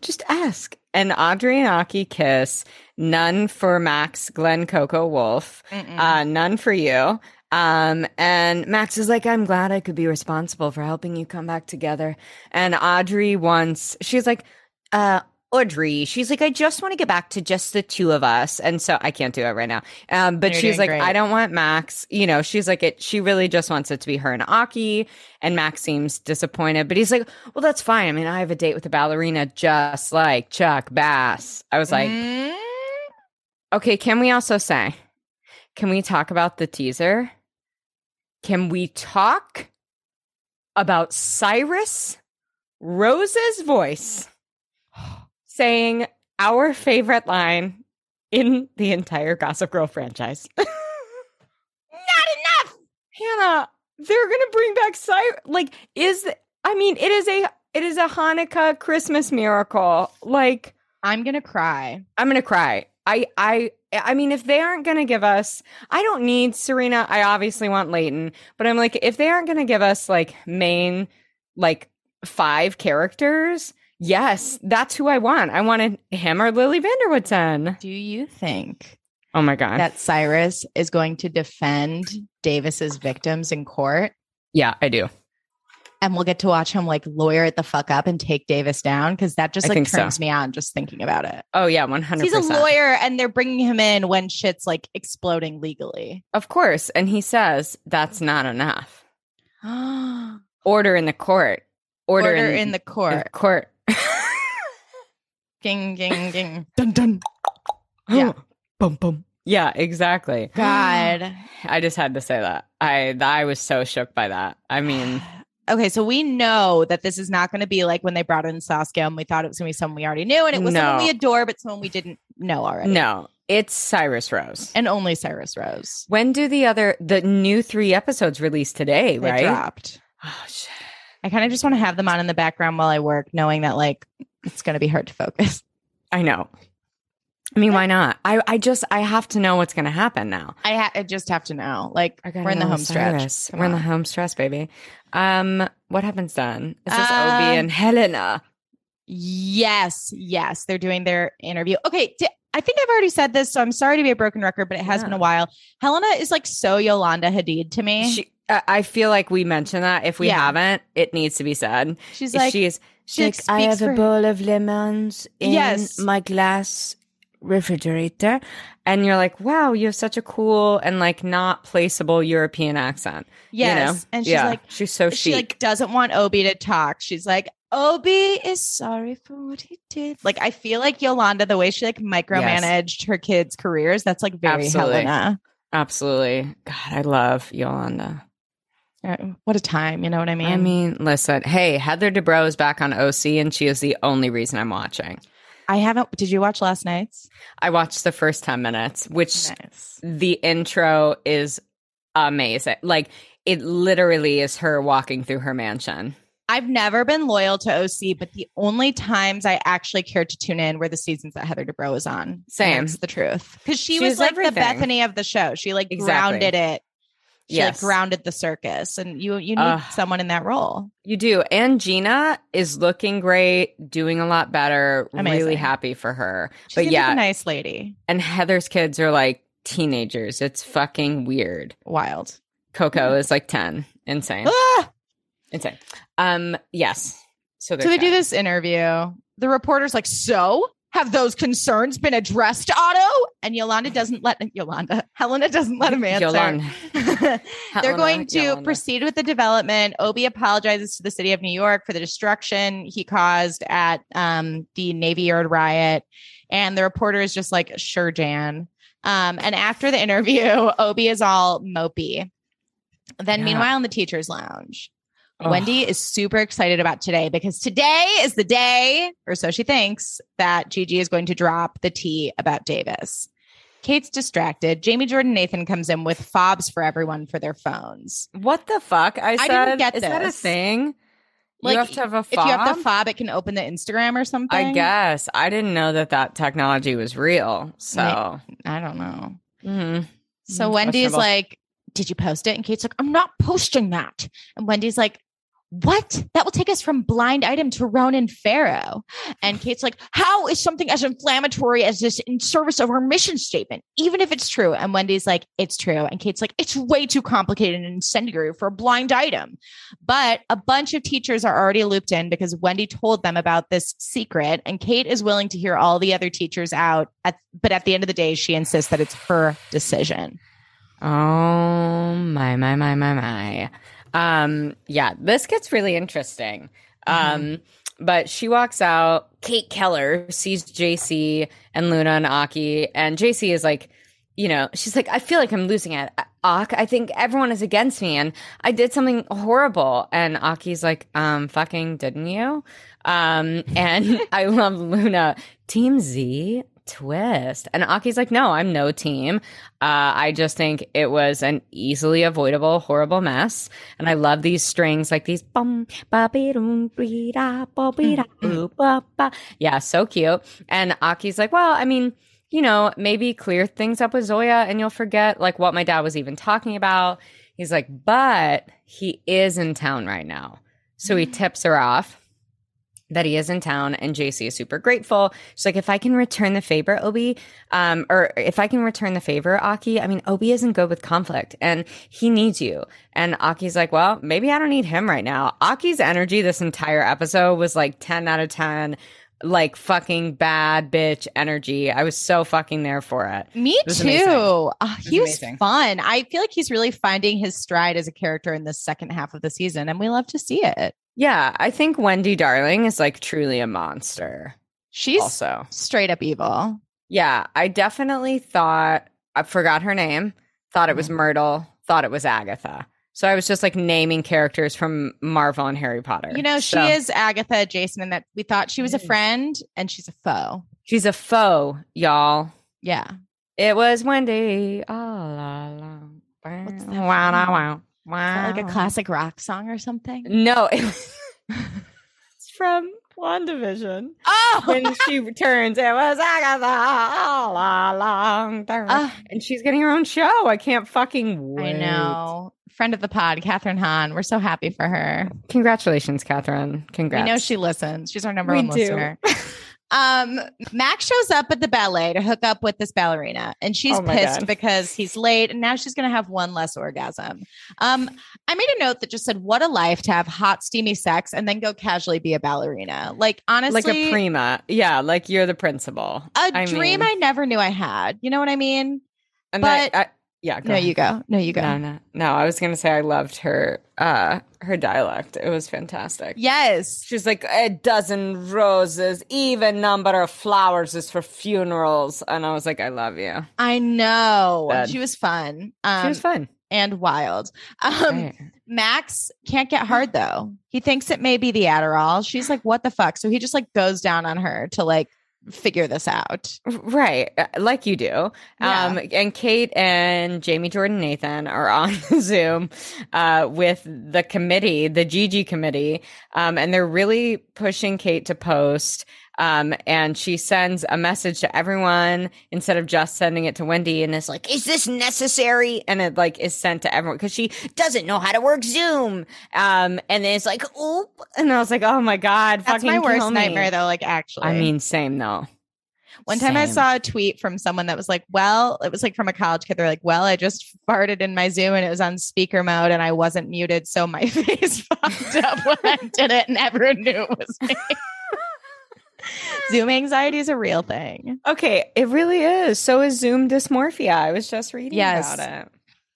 Speaker 3: Just ask. And Audrey and Aki kiss. None for Max, Glenn, Coco, Wolf. Uh, none for you. Um, and Max is like, I'm glad I could be responsible for helping you come back together. And Audrey wants, she's like, uh, Audrey, she's like, I just want to get back to just the two of us. And so I can't do it right now. Um, but
Speaker 2: You're
Speaker 3: she's like,
Speaker 2: great.
Speaker 3: I don't want Max, you know, she's like, it, she really just wants it to be her and Aki. And Max seems disappointed, but he's like, well, that's fine. I mean, I have a date with a ballerina just like Chuck Bass. I was like,
Speaker 2: Mm.
Speaker 3: Okay, can we also say, can we talk about the teaser? Can we talk about Cyrus Rose's voice saying our favorite line in the entire Gossip Girl franchise?
Speaker 2: not enough.
Speaker 3: Hannah, they're gonna bring back Cyrus. Like, is I mean, it is a it is a Hanukkah Christmas miracle. Like,
Speaker 2: I'm gonna cry.
Speaker 3: I'm gonna cry. I I I mean, if they aren't gonna give us, I don't need Serena. I obviously want Leighton, but I'm like, if they aren't gonna give us like main like five characters, yes, that's who I want. I wanted him or Lily van der Woodsen.
Speaker 2: Do you think
Speaker 3: Oh my god,
Speaker 2: that Cyrus is going to defend Davis's victims in court?
Speaker 3: yeah, I do.
Speaker 2: And we'll get to watch him like lawyer it the fuck up and take Davis down because that just like
Speaker 3: think so.
Speaker 2: turns me on just thinking about it.
Speaker 3: Oh yeah, one hundred.
Speaker 2: He's a lawyer and they're bringing him in when shit's like exploding legally.
Speaker 3: of course, and he says that's not enough. Order in the court. Order,
Speaker 2: Order
Speaker 3: in,
Speaker 2: in the court.
Speaker 3: court.
Speaker 2: Ging, ging, ging. Dun, dun. Yeah.
Speaker 3: yeah. Boom, boom. Yeah, exactly.
Speaker 2: God.
Speaker 3: I just had to say that. I I was so shook by that. I mean,
Speaker 2: Okay, so we know that this is not going to be like when they brought in Saskia and we thought it was going to be someone we already knew and it was someone
Speaker 3: No.
Speaker 2: we adore, but someone we didn't know already.
Speaker 3: no, it's Cyrus Rose.
Speaker 2: And only Cyrus Rose.
Speaker 3: When do the other the new three episodes release today?
Speaker 2: They
Speaker 3: right?
Speaker 2: dropped.
Speaker 3: Oh shit.
Speaker 2: I kind of just want to have them on in the background while I work, knowing that like it's going to be hard to focus.
Speaker 3: I know. I mean, why not? I I just I have to know what's going to happen now.
Speaker 2: I, ha- I just have to know. Like we're in the home stretch.
Speaker 3: We're in the home stretch, baby. Um, what happens then? Is this
Speaker 2: Uh,
Speaker 3: Obie and Helena?
Speaker 2: Yes, yes, they're doing their interview. Okay, di- I think I've already said this, so I'm sorry to be a broken record, but it has
Speaker 3: Yeah.
Speaker 2: been a while. Helena is like so Yolanda Hadid to me.
Speaker 3: She, I feel like we mentioned that. If we
Speaker 2: Yeah.
Speaker 3: haven't, it needs to be said.
Speaker 2: she's like,
Speaker 3: she is.
Speaker 2: she like,
Speaker 4: I have a bowl of lemons in
Speaker 2: Yes.
Speaker 4: my glass refrigerator.
Speaker 3: and you're like, wow, you have such a cool and like not placeable European accent.
Speaker 2: yes,
Speaker 3: you know?
Speaker 2: and she's
Speaker 3: Yeah,
Speaker 2: like,
Speaker 3: she's so
Speaker 2: she
Speaker 3: chic.
Speaker 2: like doesn't want Obie to talk. She's like, Obie is sorry for what he did. Like, I feel like Yolanda, the way she like micromanaged her kids' careers, that's like very
Speaker 3: Absolutely.
Speaker 2: Helena.
Speaker 3: Absolutely. God, I love Yolanda.
Speaker 2: Uh, What a time, you know what I mean?
Speaker 3: I mean, listen, hey, Heather Dubrow is back on OC, and she is the only reason I'm watching.
Speaker 2: I haven't. Did you watch last night's?
Speaker 3: I watched the first 10 minutes, which
Speaker 2: Nice.
Speaker 3: the intro is amazing. Like, it literally is her walking through her mansion.
Speaker 2: I've never been loyal to OC, but the only times I actually cared to tune in were the seasons that Heather Dubrow was on.
Speaker 3: Same.
Speaker 2: That's the truth. Because she
Speaker 3: She's
Speaker 2: was like
Speaker 3: everything.
Speaker 2: the Bethany of the show. She like
Speaker 3: Exactly.
Speaker 2: grounded it. She
Speaker 3: Yes.
Speaker 2: like grounded the circus, and you you need
Speaker 3: Ugh.
Speaker 2: someone in that role.
Speaker 3: You do. And Gina is looking great, doing a lot better.
Speaker 2: Amazing.
Speaker 3: Really happy for her.
Speaker 2: She
Speaker 3: but yeah,
Speaker 2: a nice lady.
Speaker 3: and Heather's kids are like teenagers. It's fucking weird.
Speaker 2: Wild.
Speaker 3: Coco is like 10. Insane.
Speaker 2: Ah!
Speaker 3: Insane. Um, yes. So,
Speaker 2: So they do this interview. The reporter's like, "So have those concerns been addressed, Otto?" And Yolanda doesn't let Yolanda. Helena doesn't let him answer.
Speaker 3: Yolanda.
Speaker 2: They're going to
Speaker 3: Yolanda.
Speaker 2: proceed with the development. Obie apologizes to the city of New York for the destruction he caused at um, the Navy Yard riot. And the reporter is just like, sure, Jan. Um, and after the interview, Obie is all mopey. Then,
Speaker 3: Yeah.
Speaker 2: meanwhile, in the teacher's lounge. Wendy is super excited about today because today is the day, or so she thinks, that Gigi is going to drop the tea about Davis. Kate's distracted. Jamie Jordan Nathan comes in with fobs for everyone for their phones.
Speaker 3: What the fuck? I said,
Speaker 2: didn't get
Speaker 3: is that a thing?
Speaker 2: Like,
Speaker 3: you have to have a fob.
Speaker 2: If you have the fob, it can open the Instagram or something.
Speaker 3: I guess. I didn't know that that technology was real. So,
Speaker 2: I don't know.
Speaker 3: mhm.
Speaker 2: So
Speaker 3: Mm,
Speaker 2: Wendy's like, Did you post it? And Kate's like, I'm not posting that. And Wendy's like, What? That will take us from blind item to Ronan Farrow. And Kate's like, How is something as inflammatory as this in service of our mission statement? Even if it's true. And Wendy's like, It's true. And Kate's like, It's way too complicated and incendiary for a blind item. But a bunch of teachers are already looped in because Wendy told them about this secret. And Kate is willing to hear all the other teachers out. At, but at the end of the day, she insists that it's her decision.
Speaker 3: Oh my my my my my. Um yeah, this gets really interesting. Um but she walks out, Kate Keller sees JC and Luna and Aki and JC is like, you know, she's like I feel like I'm losing it. Ak, I think everyone is against me and I did something horrible and Aki's like, um fucking didn't you? Um and I love Luna, Team Z twist. And Aki's like, no, I'm no team. Uh, I just think it was an easily avoidable, horrible mess. And I love these strings like these. Bum, ba, be, be, da, be, da, boo, ba, ba. Yeah, so cute. And Aki's like, well, I mean, you know, maybe clear things up with Zoya and you'll forget like what my dad was even talking about. He's like, but he is in town right now. So he tips her off that he is in town and JC is super grateful. She's like, if I can return the favor, Obie, um, or if I can return the favor, Aki, I mean, Obie isn't good with conflict and he needs you. And Aki's like, well, maybe I don't need him right now. Aki's energy this entire episode was like 10 out of 10, like fucking bad bitch energy. I was so fucking there for it.
Speaker 2: Me
Speaker 3: was
Speaker 2: too.
Speaker 3: amazing.
Speaker 2: Uh, he was
Speaker 3: amazing.
Speaker 2: fun. I feel like he's really finding his stride as a character in the second half of the season, and we love to see it.
Speaker 3: Yeah, I think Wendy Darling is like truly a monster
Speaker 2: She's
Speaker 3: also.
Speaker 2: straight up evil.
Speaker 3: Yeah, I definitely thought I forgot her name. Thought it was
Speaker 2: Mm-hmm.
Speaker 3: Myrtle. Thought it was Agatha. So I was just like naming characters from Marvel and Harry Potter.
Speaker 2: You know, she
Speaker 3: So,
Speaker 2: is Agatha Jason, and that we thought she was a friend, and she's a foe.
Speaker 3: She's a foe, y'all.
Speaker 2: Yeah.
Speaker 3: It was Wendy. all along. Wow, wow, wow, wow.
Speaker 2: like a classic rock song or something?
Speaker 3: No, it was it's from WandaVision.
Speaker 2: Oh,
Speaker 3: When she returns, it was Agatha all along.
Speaker 2: Ah.
Speaker 3: and she's getting her own show. I can't fucking wait.
Speaker 2: I know. Friend of the pod, Kathryn Hahn. We're so happy for her.
Speaker 3: Congratulations, Kathryn. Congrats.
Speaker 2: We know she listens. She's our number
Speaker 3: We
Speaker 2: one
Speaker 3: do.
Speaker 2: listener. Um, Max shows up at the ballet to hook up with this ballerina, and she's
Speaker 3: Oh
Speaker 2: pissed
Speaker 3: God.
Speaker 2: because he's late, and now she's going to have one less orgasm. Um, I made a note that just said, "What a life to have hot, steamy sex and then go casually be a ballerina." Like honestly,
Speaker 3: like a prima. Yeah, like you're the principal.
Speaker 2: a
Speaker 3: I
Speaker 2: dream
Speaker 3: mean-
Speaker 2: I never knew I had. You know what I mean?
Speaker 3: And
Speaker 2: but-
Speaker 3: I, I, yeah, go
Speaker 2: no,
Speaker 3: ahead.
Speaker 2: you go. No, you go.
Speaker 3: No, no, no. I was gonna say I loved her. Uh, her dialect. It was fantastic.
Speaker 2: Yes.
Speaker 3: She's like a dozen roses, even number of flowers is for funerals, and I was like, I love you.
Speaker 2: I know. She was fun. Um,
Speaker 3: She was fun.
Speaker 2: and wild. Um,
Speaker 3: Right.
Speaker 2: Max can't get hard though. He thinks it may be the Adderall. She's like, what the fuck? So he just like goes down on her to like figure this out.
Speaker 3: Right, uh, like you do.
Speaker 2: Yeah.
Speaker 3: Um, and Kate and Jamie Jordan Nathan are on Zoom uh, with the committee, the Gigi committee, um, and they're really pushing Kate to post Um, and she sends a message to everyone instead of just sending it to Wendy and it's like, is this necessary? And it like is sent to everyone because she doesn't know how to work Zoom. Um, and then it's like, oop. And I was like, oh my God,
Speaker 2: That's
Speaker 3: fucking
Speaker 2: my worst nightmare, though. Like, actually,
Speaker 3: I mean, same though.
Speaker 2: One time I saw a tweet from someone that was like, Well, it was like from a college kid. They're like, Well, I just farted in my Zoom and it was on speaker mode and I wasn't muted. So my face fucked up when I did it and everyone knew it was me. Zoom anxiety is a real thing.
Speaker 3: Okay, it really is. So is Zoom dysmorphia. I was just reading
Speaker 2: Yes.
Speaker 3: about it.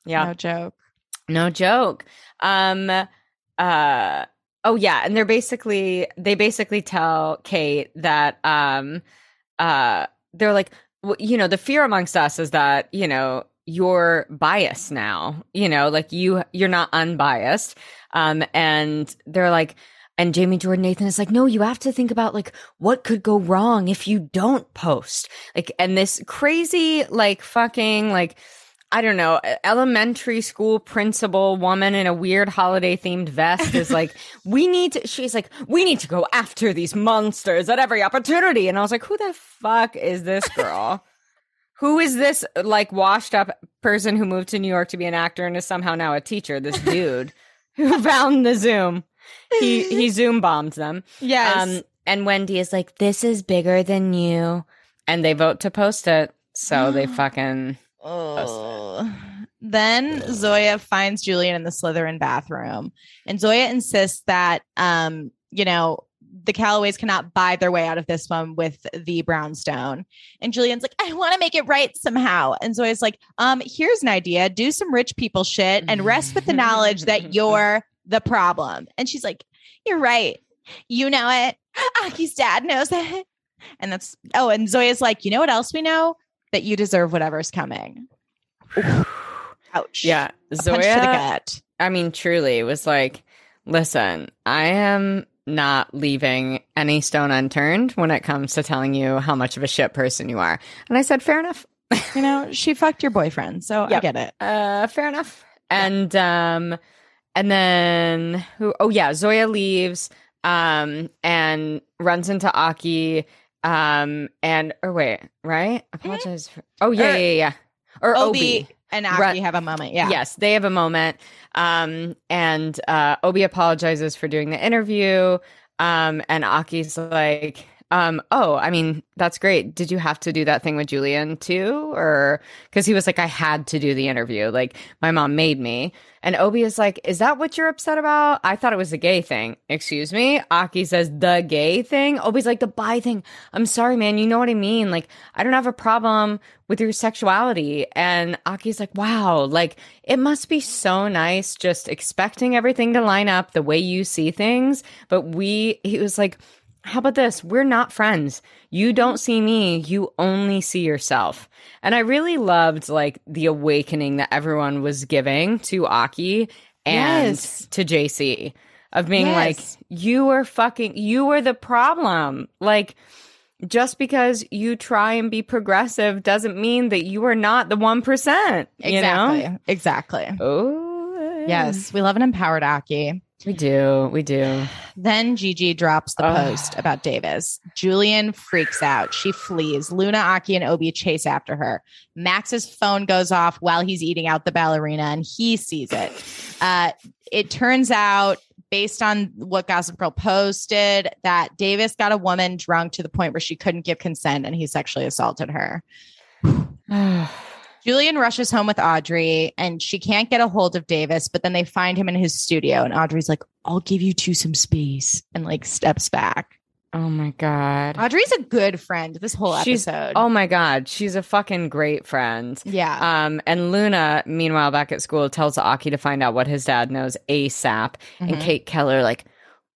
Speaker 3: Yeah.
Speaker 2: No joke.
Speaker 3: No joke. Um uh oh yeah, and they're basically they basically tell Kate that um uh they're like you know, the fear amongst us is that, you know, you're biased now, you know, like you you're not unbiased. Um and they're like and Jamie Jordan Nathan is like, no, you have to think about like what could go wrong if you don't post. Like, and this crazy, like, fucking, like, I don't know, elementary school principal woman in a weird holiday themed vest is like, we need to, she's like, we need to go after these monsters at every opportunity. And I was like, who the fuck is this girl? who is this like washed up person who moved to New York to be an actor and is somehow now a teacher? This dude who found the Zoom. He he Zoom bombed them.
Speaker 2: Yes.
Speaker 3: Um, and Wendy is like, this is bigger than you. And they vote to post it. So they fucking.
Speaker 2: Oh. Then Zoya finds Julien in the Slytherin bathroom, and Zoya insists that, um, you know, the Calloways cannot buy their way out of this one with the brownstone. And Julien's like, I want to make it right somehow. And Zoya's like, um, here's an idea: do some rich people shit and rest with the knowledge that you're the problem. And she's like, You're right. You know it. Aki's dad knows it. And that's oh, and Zoya's like, you know what else we know? That you deserve whatever's coming. Ouch.
Speaker 3: Yeah.
Speaker 2: A
Speaker 3: Zoya. I mean, truly was like, listen, I am not leaving any stone unturned when it comes to telling you how much of a shit person you are. And I said, fair enough.
Speaker 2: You know, she fucked your boyfriend, so I get it.
Speaker 3: Uh, fair enough. And um, and then who? Oh yeah, Zoya leaves. Um, and runs into Aki. Um, and or wait, right? Apologize. For, oh yeah,
Speaker 2: Or-
Speaker 3: yeah, yeah. Or
Speaker 2: Obie,
Speaker 3: Obie.
Speaker 2: and Aki
Speaker 3: Right.
Speaker 2: have a moment. Yeah.
Speaker 3: Yes, they have a moment. Um, and uh, Obie apologizes for doing the interview. Um, and Aki's like, um, oh, I mean, that's great. Did you have to do that thing with Julien too? Or because he was like, I had to do the interview. Like, my mom made me. And Obie is like, is that what you're upset about? I thought it was the gay thing. Excuse me. Aki says, the gay thing. Obie's like, the bi thing. I'm sorry, man. You know what I mean? Like, I don't have a problem with your sexuality. And Aki's like, wow, like, it must be so nice just expecting everything to line up the way you see things. But we, he was like, how about this? We're not friends. You don't see me. You only see yourself. And I really loved like the awakening that everyone was giving to Aki and
Speaker 2: Yes.
Speaker 3: to JC of being
Speaker 2: Yes.
Speaker 3: like, you are fucking, you are the problem. Like, just because you try and be progressive doesn't mean that you are not the 1%. You
Speaker 2: Exactly.
Speaker 3: know?
Speaker 2: Exactly.
Speaker 3: Oh, uh.
Speaker 2: Yes. We love an empowered Aki.
Speaker 3: We do. We do.
Speaker 2: Then Gigi drops the
Speaker 3: Ugh.
Speaker 2: post about Davis. Julien freaks out. She flees. Luna, Aki, and Obie chase after her. Max's phone goes off while he's eating out the ballerina, and he sees it. Uh, it turns out, based on what Gossip Girl posted, that Davis got a woman drunk to the point where she couldn't give consent, and he sexually assaulted her. Julien rushes home with Audrey and she can't get a hold of Davis, but then they find him in his studio and Audrey's like, I'll give you two some space and like steps back.
Speaker 3: oh my God.
Speaker 2: Audrey's a good friend this whole
Speaker 3: She's-
Speaker 2: episode.
Speaker 3: Oh my God. She's a fucking great friend.
Speaker 2: yeah.
Speaker 3: Um, and Luna, meanwhile, back at school, tells Aki to find out what his dad knows ASAP. And
Speaker 2: Mhm.
Speaker 3: Kate Keller, like,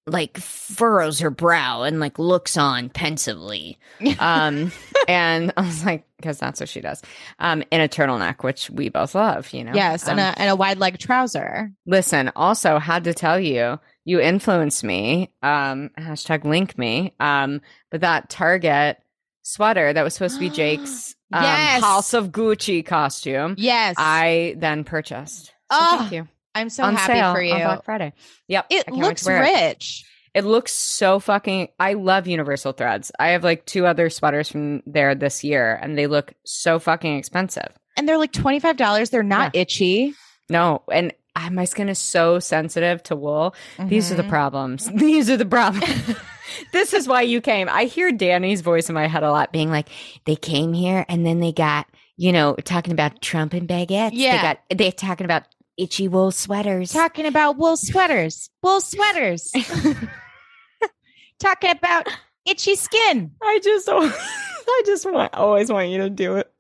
Speaker 3: like furrows her brow and like looks on pensively. Um, and I was like, because that's what she does. Um, in a turtleneck, which we both love, you know.
Speaker 2: yes.
Speaker 3: Um,
Speaker 2: and a, and a wide leg trouser.
Speaker 3: Listen, also had to tell you, you influenced me. Um, hashtag link me. Um, but that Target sweater that was supposed to be Jake's um,
Speaker 2: Yes.
Speaker 3: House of Gucci costume,
Speaker 2: Yes.
Speaker 3: I then purchased. So
Speaker 2: Oh,
Speaker 3: thank you.
Speaker 2: I'm so happy for you.
Speaker 3: on Black Friday. Yep.
Speaker 2: It
Speaker 3: can't wait to
Speaker 2: looks
Speaker 3: wear it.
Speaker 2: rich.
Speaker 3: It looks so fucking. I love Universal Threads. I have like two other sweaters from there this year, and they look so fucking expensive.
Speaker 2: And they're like $25. They're not itchy.
Speaker 3: No, and ah, my skin is so sensitive to wool. These are the problems. These are the problems. this is why you came. I hear Danny's voice in my head a lot, being like,
Speaker 4: They came here and then they got, you know, talking about Trump and baguettes.
Speaker 2: Yeah.
Speaker 4: They got, they're talking about itchy wool sweaters.
Speaker 2: Talking about wool sweaters. Wool sweaters. Talking about itchy skin.
Speaker 3: I just, I just want, always want you to do it,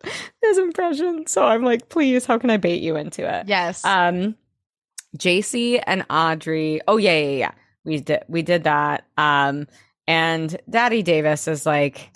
Speaker 3: this impression. So I'm like, please, how can I bait you into it?
Speaker 2: Yes.
Speaker 3: Um, JC and Audrey. Oh yeah, yeah, yeah. We did we did that. Um, and Daddy Davis is like,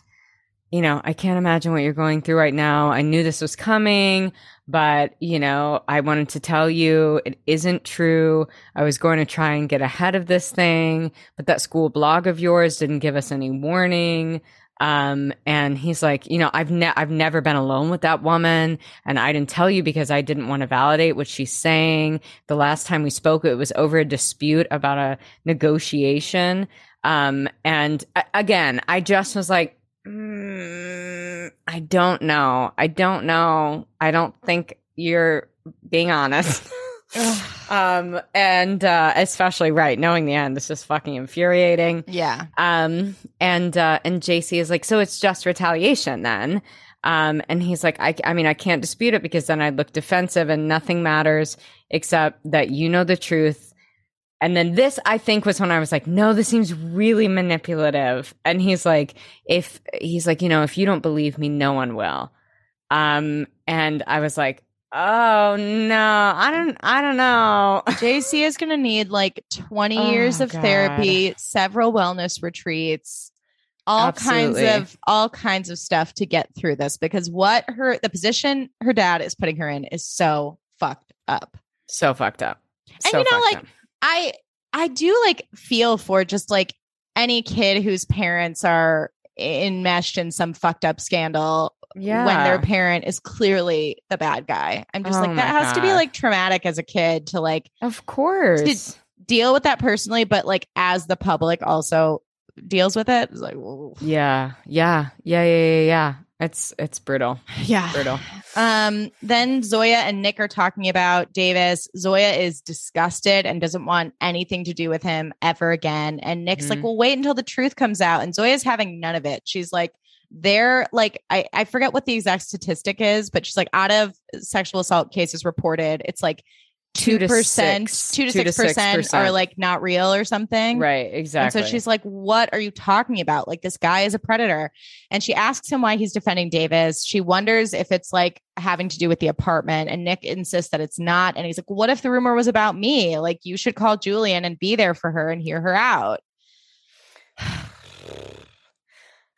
Speaker 3: you know, I can't imagine what you're going through right now. I knew this was coming, but you know, I wanted to tell you it isn't true. I was going to try and get ahead of this thing, but that school blog of yours didn't give us any warning. Um, and he's like, you know, I've ne- I've never been alone with that woman, and I didn't tell you because I didn't want to validate what she's saying. The last time we spoke, it was over a dispute about a negotiation. Um, and again, I just was like, mm, I don't know. I don't know. I don't think you're being honest. um, and uh, especially right, knowing the end, this is fucking infuriating.
Speaker 2: yeah.
Speaker 3: Um, and uh, and JC is like, so it's just retaliation then. Um, and he's like, I, I mean, I can't dispute it because then I'd look defensive and nothing matters except that you know the truth. And then this, I think, was when I was like, no, this seems really manipulative. And he's like, if he's like, you know, if you don't believe me, no one will. Um, and I was like, oh no, I don't, I don't know.
Speaker 2: JC is going to need like 20
Speaker 3: Oh,
Speaker 2: years of
Speaker 3: God.
Speaker 2: therapy, several wellness retreats, all
Speaker 3: Absolutely.
Speaker 2: kinds of all kinds of stuff to get through this because what her the position her dad is putting her in is so fucked up.
Speaker 3: So fucked up.
Speaker 2: And
Speaker 3: So
Speaker 2: you know, like,
Speaker 3: up.
Speaker 2: I I do like feel for just like any kid whose parents are enmeshed in some fucked up scandal
Speaker 3: yeah.
Speaker 2: when their parent is clearly the bad guy. I'm just
Speaker 3: Oh
Speaker 2: like that
Speaker 3: my
Speaker 2: has to be like traumatic as a kid to like
Speaker 3: Of course.
Speaker 2: deal with that personally, but like as the public also deals with it. It's like, whoa.
Speaker 3: Yeah. Yeah. Yeah. Yeah. Yeah. Yeah. It's it's brutal.
Speaker 2: yeah.
Speaker 3: Brutal.
Speaker 2: Um, then Zoya and Nick are talking about Davis. Zoya is disgusted and doesn't want anything to do with him ever again. And Nick's like,
Speaker 3: Mhm.
Speaker 2: well, wait until the truth comes out. And Zoya's having none of it. She's like, they're like, I, I forget what the exact statistic is, but she's like, out of sexual assault cases reported, it's like
Speaker 3: Two
Speaker 2: 2%, two to six percent
Speaker 3: 6%.
Speaker 2: are like not real or something.
Speaker 3: Right. Exactly.
Speaker 2: And so she's like, What are you talking about? Like, this guy is a predator. And she asks him why he's defending Davis. She wonders if it's like having to do with the apartment. And Nick insists that it's not. And he's like, What if the rumor was about me? Like, you should call Julien and be there for her and hear her out.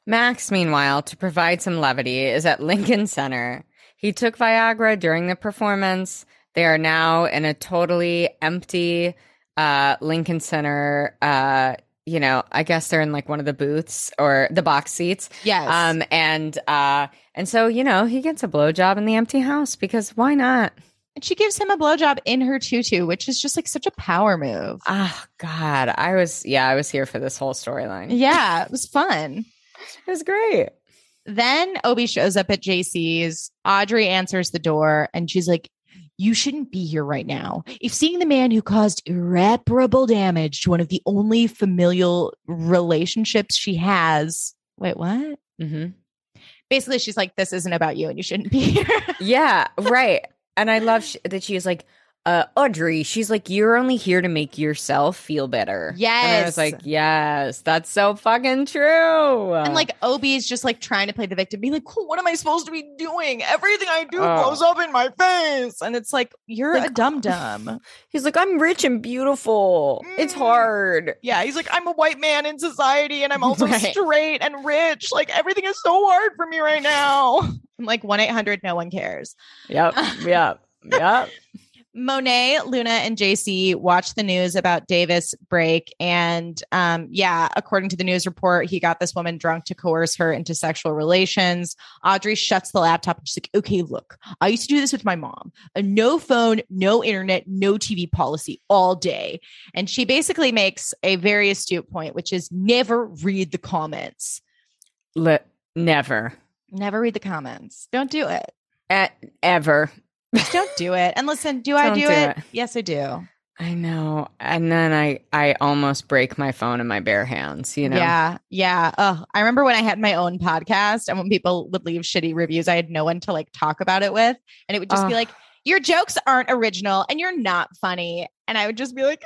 Speaker 3: Max, meanwhile, to provide some levity, is at Lincoln Center. He took Viagra during the performance. They are now in a totally empty uh, Lincoln Center. Uh, you know, I guess they're in like one of the booths or the box seats.
Speaker 2: Yes.
Speaker 3: Um, and uh, and so you know he gets a blowjob in the empty house because why not?
Speaker 2: and she gives him a blowjob in her tutu, which is just like such a power move.
Speaker 3: Oh God, I was yeah, I was here for this whole storyline.
Speaker 2: Yeah, it was fun.
Speaker 3: It was great.
Speaker 2: Then Obie shows up at JC's. Audrey answers the door and she's like, You shouldn't be here right now. If seeing the man who caused irreparable damage to one of the only familial relationships she has. Wait, what?
Speaker 3: Mm-hmm.
Speaker 2: Basically, she's like, This isn't about you and you shouldn't be here.
Speaker 3: Yeah, right. And I love sh- that she is like, uh, Audrey, she's like, you're only here to make yourself feel better. And I was like, yes, that's so fucking true.
Speaker 2: and like Obie is just like trying to play the victim, being like, cool, What am I supposed to be doing? Everything I do
Speaker 3: Oh.
Speaker 2: blows up in my face. And it's like, You're
Speaker 3: Like-
Speaker 2: a dum dum.
Speaker 3: he's like, I'm rich and beautiful. It's
Speaker 2: Mm.
Speaker 3: hard.
Speaker 2: Yeah, he's like, I'm a white man in society and I'm also
Speaker 3: Right.
Speaker 2: straight and rich. Like, everything is so hard for me right now. I'm like, 1 800, no one cares.
Speaker 3: Yep, yep, yep.
Speaker 2: Monet, Luna, and JC watched the news about Davis break. And um, yeah, according to the news report, he got this woman drunk to coerce her into sexual relations. Audrey shuts the laptop and she's like, okay, look, I used to do this with my mom. A no phone, no internet, no TV policy all day. And she basically makes a very astute point, which is never read the comments.
Speaker 3: Li- never.
Speaker 2: Never read the comments. Don't do it.
Speaker 3: E- ever.
Speaker 2: Just don't do it. And listen, do I do,
Speaker 3: do
Speaker 2: it?
Speaker 3: it.
Speaker 2: Yes, I do.
Speaker 3: I know. And then I I almost break my phone in my bare hands, you know.
Speaker 2: Yeah. Yeah. Oh, I remember when I had my own podcast and when people would leave shitty reviews, I had no one to like talk about it with. And it would just be like, your jokes aren't original and you're not funny. And I would just be like,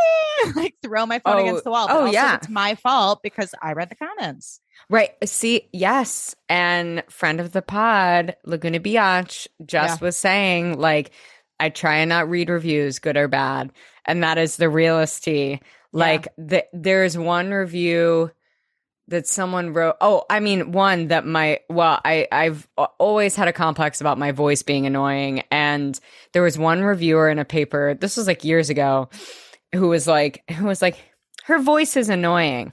Speaker 2: like throw my phone
Speaker 3: Oh,
Speaker 2: against the wall. But
Speaker 3: oh,
Speaker 2: also
Speaker 3: yeah.
Speaker 2: It's my fault because I read the comments.
Speaker 3: Right. See, yes. And friend of the pod, Laguna Biatch, just was saying, like, I try and not read reviews, good or bad. And that is the realist tea. Like, the, there's one review that someone wrote. Oh, I mean, one that my, well, I, I've always had a complex about my voice being annoying. And there was one reviewer in a paper, this was like years ago, who was like, who was like, her voice is annoying.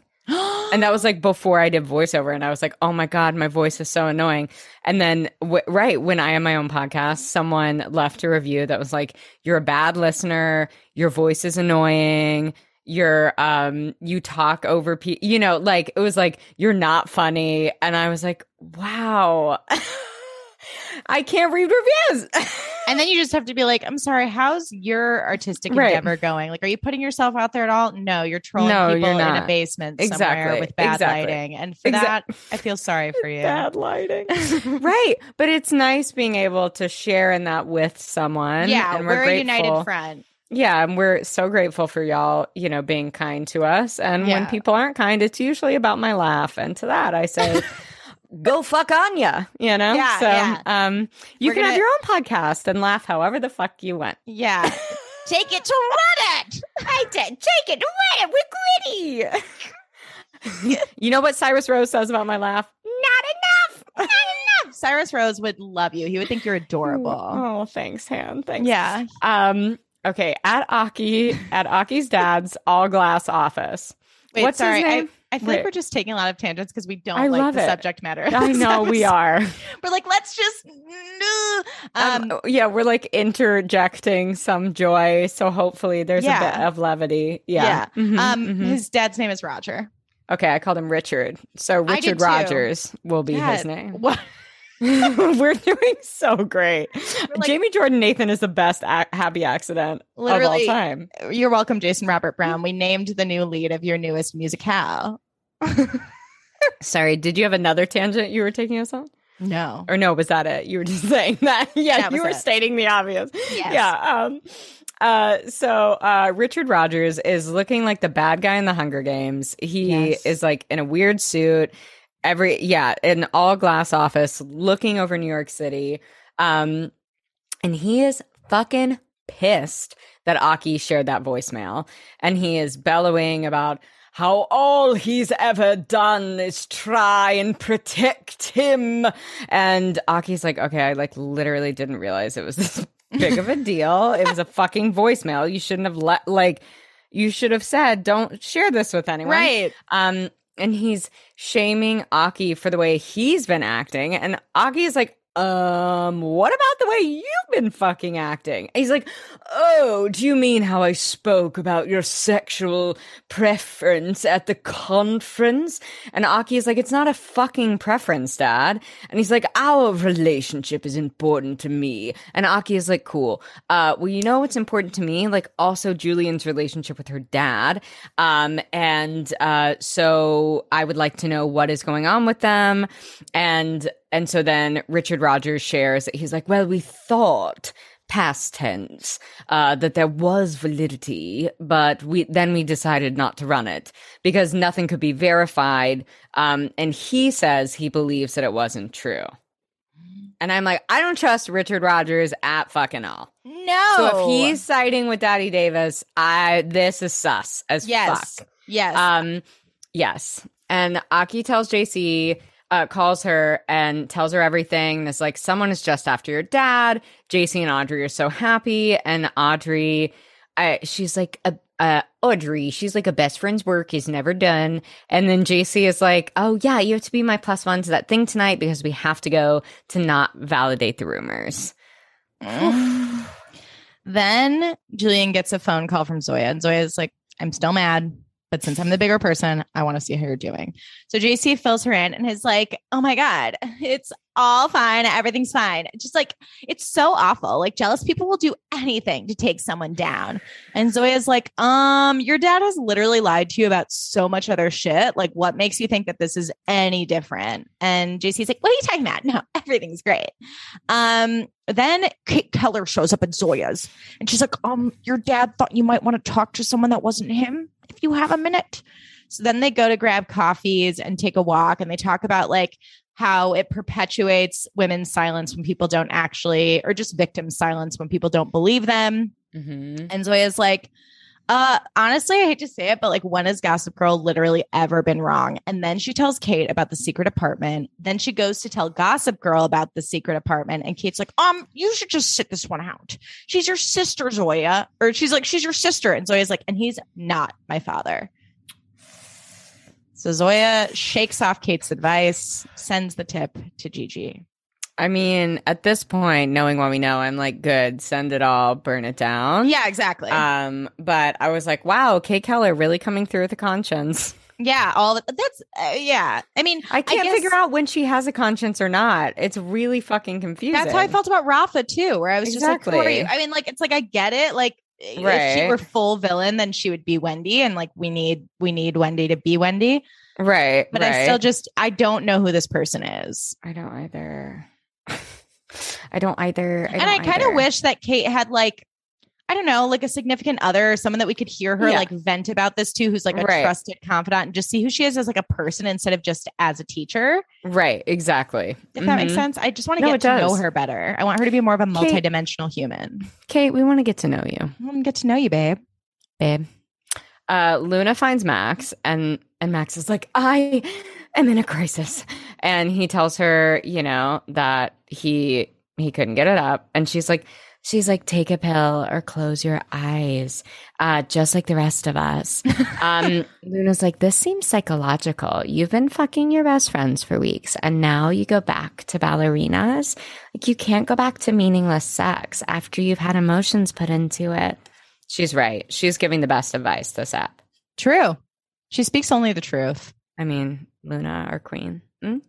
Speaker 3: And that was like before I did voiceover, and I was like, "Oh my god, my voice is so annoying." And then, w- right when I had my own podcast, someone left a review that was like, "You're a bad listener. Your voice is annoying. You're um, you talk over people. You know, like it was like you're not funny." And I was like, "Wow, I can't read reviews."
Speaker 2: And then you just have to be like, I'm sorry, how's your artistic
Speaker 3: Right.
Speaker 2: endeavor going? Like, are you putting yourself out there at all? No, you're trolling
Speaker 3: No,
Speaker 2: people
Speaker 3: you're
Speaker 2: in a basement somewhere
Speaker 3: Exactly.
Speaker 2: with bad
Speaker 3: Exactly.
Speaker 2: lighting. And for that, I feel sorry for you.
Speaker 3: Bad lighting. right. But it's nice being able to share in that with someone.
Speaker 2: yeah,
Speaker 3: and
Speaker 2: we're, a united front.
Speaker 3: Yeah, and we're so grateful for y'all, you know, being kind to us. And when people aren't kind, it's usually about my laugh. And to that, I say, go fuck on ya, you know?
Speaker 2: Yeah,
Speaker 3: so
Speaker 2: yeah.
Speaker 3: um, you
Speaker 2: We're
Speaker 3: can have
Speaker 2: gonna-
Speaker 3: your own podcast and laugh however the fuck you want.
Speaker 2: Yeah. Take it to Reddit.
Speaker 3: I did. Take it. To Reddit. We're gritty. you know what Cyrus Rose says about my laugh? Not enough. Not enough.
Speaker 2: Cyrus Rose would love you. He would think you're adorable.
Speaker 3: Oh, thanks, Han. Thanks.
Speaker 2: Yeah.
Speaker 3: Um, okay, at Aki, at Aki's dad's all glass office.
Speaker 2: Wait,
Speaker 3: What's
Speaker 2: sorry.
Speaker 3: his name?
Speaker 2: I, I feel like we're just taking a lot of tangents because we don't
Speaker 3: I
Speaker 2: like the
Speaker 3: it.
Speaker 2: subject matter.
Speaker 3: I know we are.
Speaker 2: We're like, let's just. Um,
Speaker 3: Um, yeah, we're like interjecting some joy, so hopefully there's a bit of levity. Yeah.
Speaker 2: yeah.
Speaker 3: Mhm,
Speaker 2: um,
Speaker 3: mhm.
Speaker 2: his dad's name is Roger.
Speaker 3: okay, I called him Richard, so Richard. Rogers will be
Speaker 2: Yeah,
Speaker 3: his name.
Speaker 2: What?
Speaker 3: we're doing so great.
Speaker 2: like-
Speaker 3: Jamie Jordan Nathan is the best ac- happy accident
Speaker 2: Literally-
Speaker 3: of all time.
Speaker 2: You're welcome, Jason Robert Brown. We named the new lead of your newest musicale.
Speaker 3: Sorry, did you have another tangent you were taking us on?
Speaker 2: No.
Speaker 3: Or no, was that it? You were just saying that. Yeah,
Speaker 2: That
Speaker 3: you were
Speaker 2: it.
Speaker 3: stating the obvious.
Speaker 2: Yes.
Speaker 3: Yeah. Um uh so uh Richard Rogers is looking like the bad guy in the Hunger Games. He
Speaker 2: Yes.
Speaker 3: is like in a weird suit. Every yeah, an all glass office looking over New York City. Um and he is fucking pissed that Aki shared that voicemail and he is bellowing about how all he's ever done is try and protect him. And Aki's like, okay, I like literally didn't realize it was this big of a deal. It was a fucking voicemail. You shouldn't have let like you should have said, don't share this with anyone.
Speaker 2: Right.
Speaker 3: Um, and he's shaming Aki for the way he's been acting. And Aki is like, um, what about the way you've been fucking acting? He's like, oh, do you mean how I spoke about your sexual preference at the conference? And Aki is like, it's not a fucking preference, dad. And he's like, our relationship is important to me. And Aki is like, cool. Uh, well, you know what's important to me? Like also Julien's relationship with her dad. Um, and, uh, so I would like to know what is going on with them. And, and so then Richard Rogers shares that he's like, well, we thought past tense uh, that there was validity, but we then we decided not to run it because nothing could be verified. Um, and he says he believes that it wasn't true. And I'm like, I don't trust Richard Rogers at fucking all.
Speaker 2: No.
Speaker 3: So if he's siding with Daddy Davis, I this is sus as
Speaker 2: yes,
Speaker 3: fuck.
Speaker 2: yes,
Speaker 3: Um, yes. And Aki tells JC, uh, calls her and tells her everything. It's like someone is just after your dad. JC and Audrey are so happy, and Audrey, I, she's like a. Uh, Audrey, she's like a best friend's work is never done. And then JC is like, oh, yeah, you have to be my plus one to that thing tonight because we have to go to not validate the rumors.
Speaker 2: then Julien gets a phone call from Zoya, and Zoya's like, I'm still mad, but since I'm the bigger person, I want to see how you're doing. So JC fills her in and is like, Oh my God, it's all fine. Everything's fine. Just like, it's so awful. Like, jealous people will do anything to take someone down. And Zoya's like, Um, your dad has literally lied to you about so much other shit. Like, what makes you think that this is any different? And JC's like, What are you talking about? No, everything's great. Um, then Kate Keller shows up at Zoya's and she's like, um, your dad thought you might want to talk to someone that wasn't him if you have a minute. So then they go to grab coffees and take a walk and they talk about like how it perpetuates women's silence when people don't actually, or just victim silence when people don't believe them.
Speaker 3: Mm-hmm.
Speaker 2: And Zoya's like, uh, honestly, I hate to say it, but like, when has Gossip Girl literally ever been wrong? And then she tells Kate about the secret apartment. Then she goes to tell Gossip Girl about the secret apartment. And Kate's like, um, you should just sit this one out. She's your sister, Zoya. Or she's like, she's your sister. And Zoya's like, and he's not my father. So Zoya shakes off Kate's advice, sends the tip to Gigi.
Speaker 3: I mean, at this point, knowing what we know, I'm like, good, send it all, burn it down.
Speaker 2: Yeah, exactly.
Speaker 3: Um, but I was like, wow, Kate Keller really coming through with a conscience.
Speaker 2: yeah, all the, that's, uh, yeah. I mean,
Speaker 3: I can't
Speaker 2: guess-
Speaker 3: figure out when she has a conscience or not. It's really fucking confusing.
Speaker 2: That's how I felt about Rafa too, where I was just like, you? I mean, like, it's like I get it. Like, if she were full villain, then she would be Wendy, and like we need we need Wendy to be Wendy.
Speaker 3: Right.
Speaker 2: But
Speaker 3: right.
Speaker 2: I still just I don't know who this person is,
Speaker 3: I don't either. I don't either. I
Speaker 2: and I
Speaker 3: don't
Speaker 2: kind of wish that Kate had like. I don't know, like a significant other, someone that we could hear her
Speaker 3: Yeah.
Speaker 2: like vent about this to, who's like a
Speaker 3: Right.
Speaker 2: trusted confidant, and just see who she is as like a person instead of just as a teacher.
Speaker 3: Right. Exactly.
Speaker 2: If that makes
Speaker 3: Mhm.
Speaker 2: sense, I just want to
Speaker 3: No,
Speaker 2: get to know her better. I want her to be more of a
Speaker 3: Kate-
Speaker 2: multidimensional human.
Speaker 3: Kate, we want to get to know you,
Speaker 2: I want to get to know you, babe.
Speaker 3: babe. Uh, Luna finds Max, and and Max is like, I am in a crisis, and he tells her, you know, that he he couldn't get it up, and she's like. She's like, take a pill or close your eyes, uh, just like the rest of us. Um, Luna's like, this seems psychological. You've been fucking your best friends for weeks, and now you go back to ballerinas. Like, you can't go back to meaningless sex after you've had emotions put into it. She's right. She's giving the best advice this app.
Speaker 2: True. She speaks only the truth.
Speaker 3: I mean, Luna, our queen. Mm?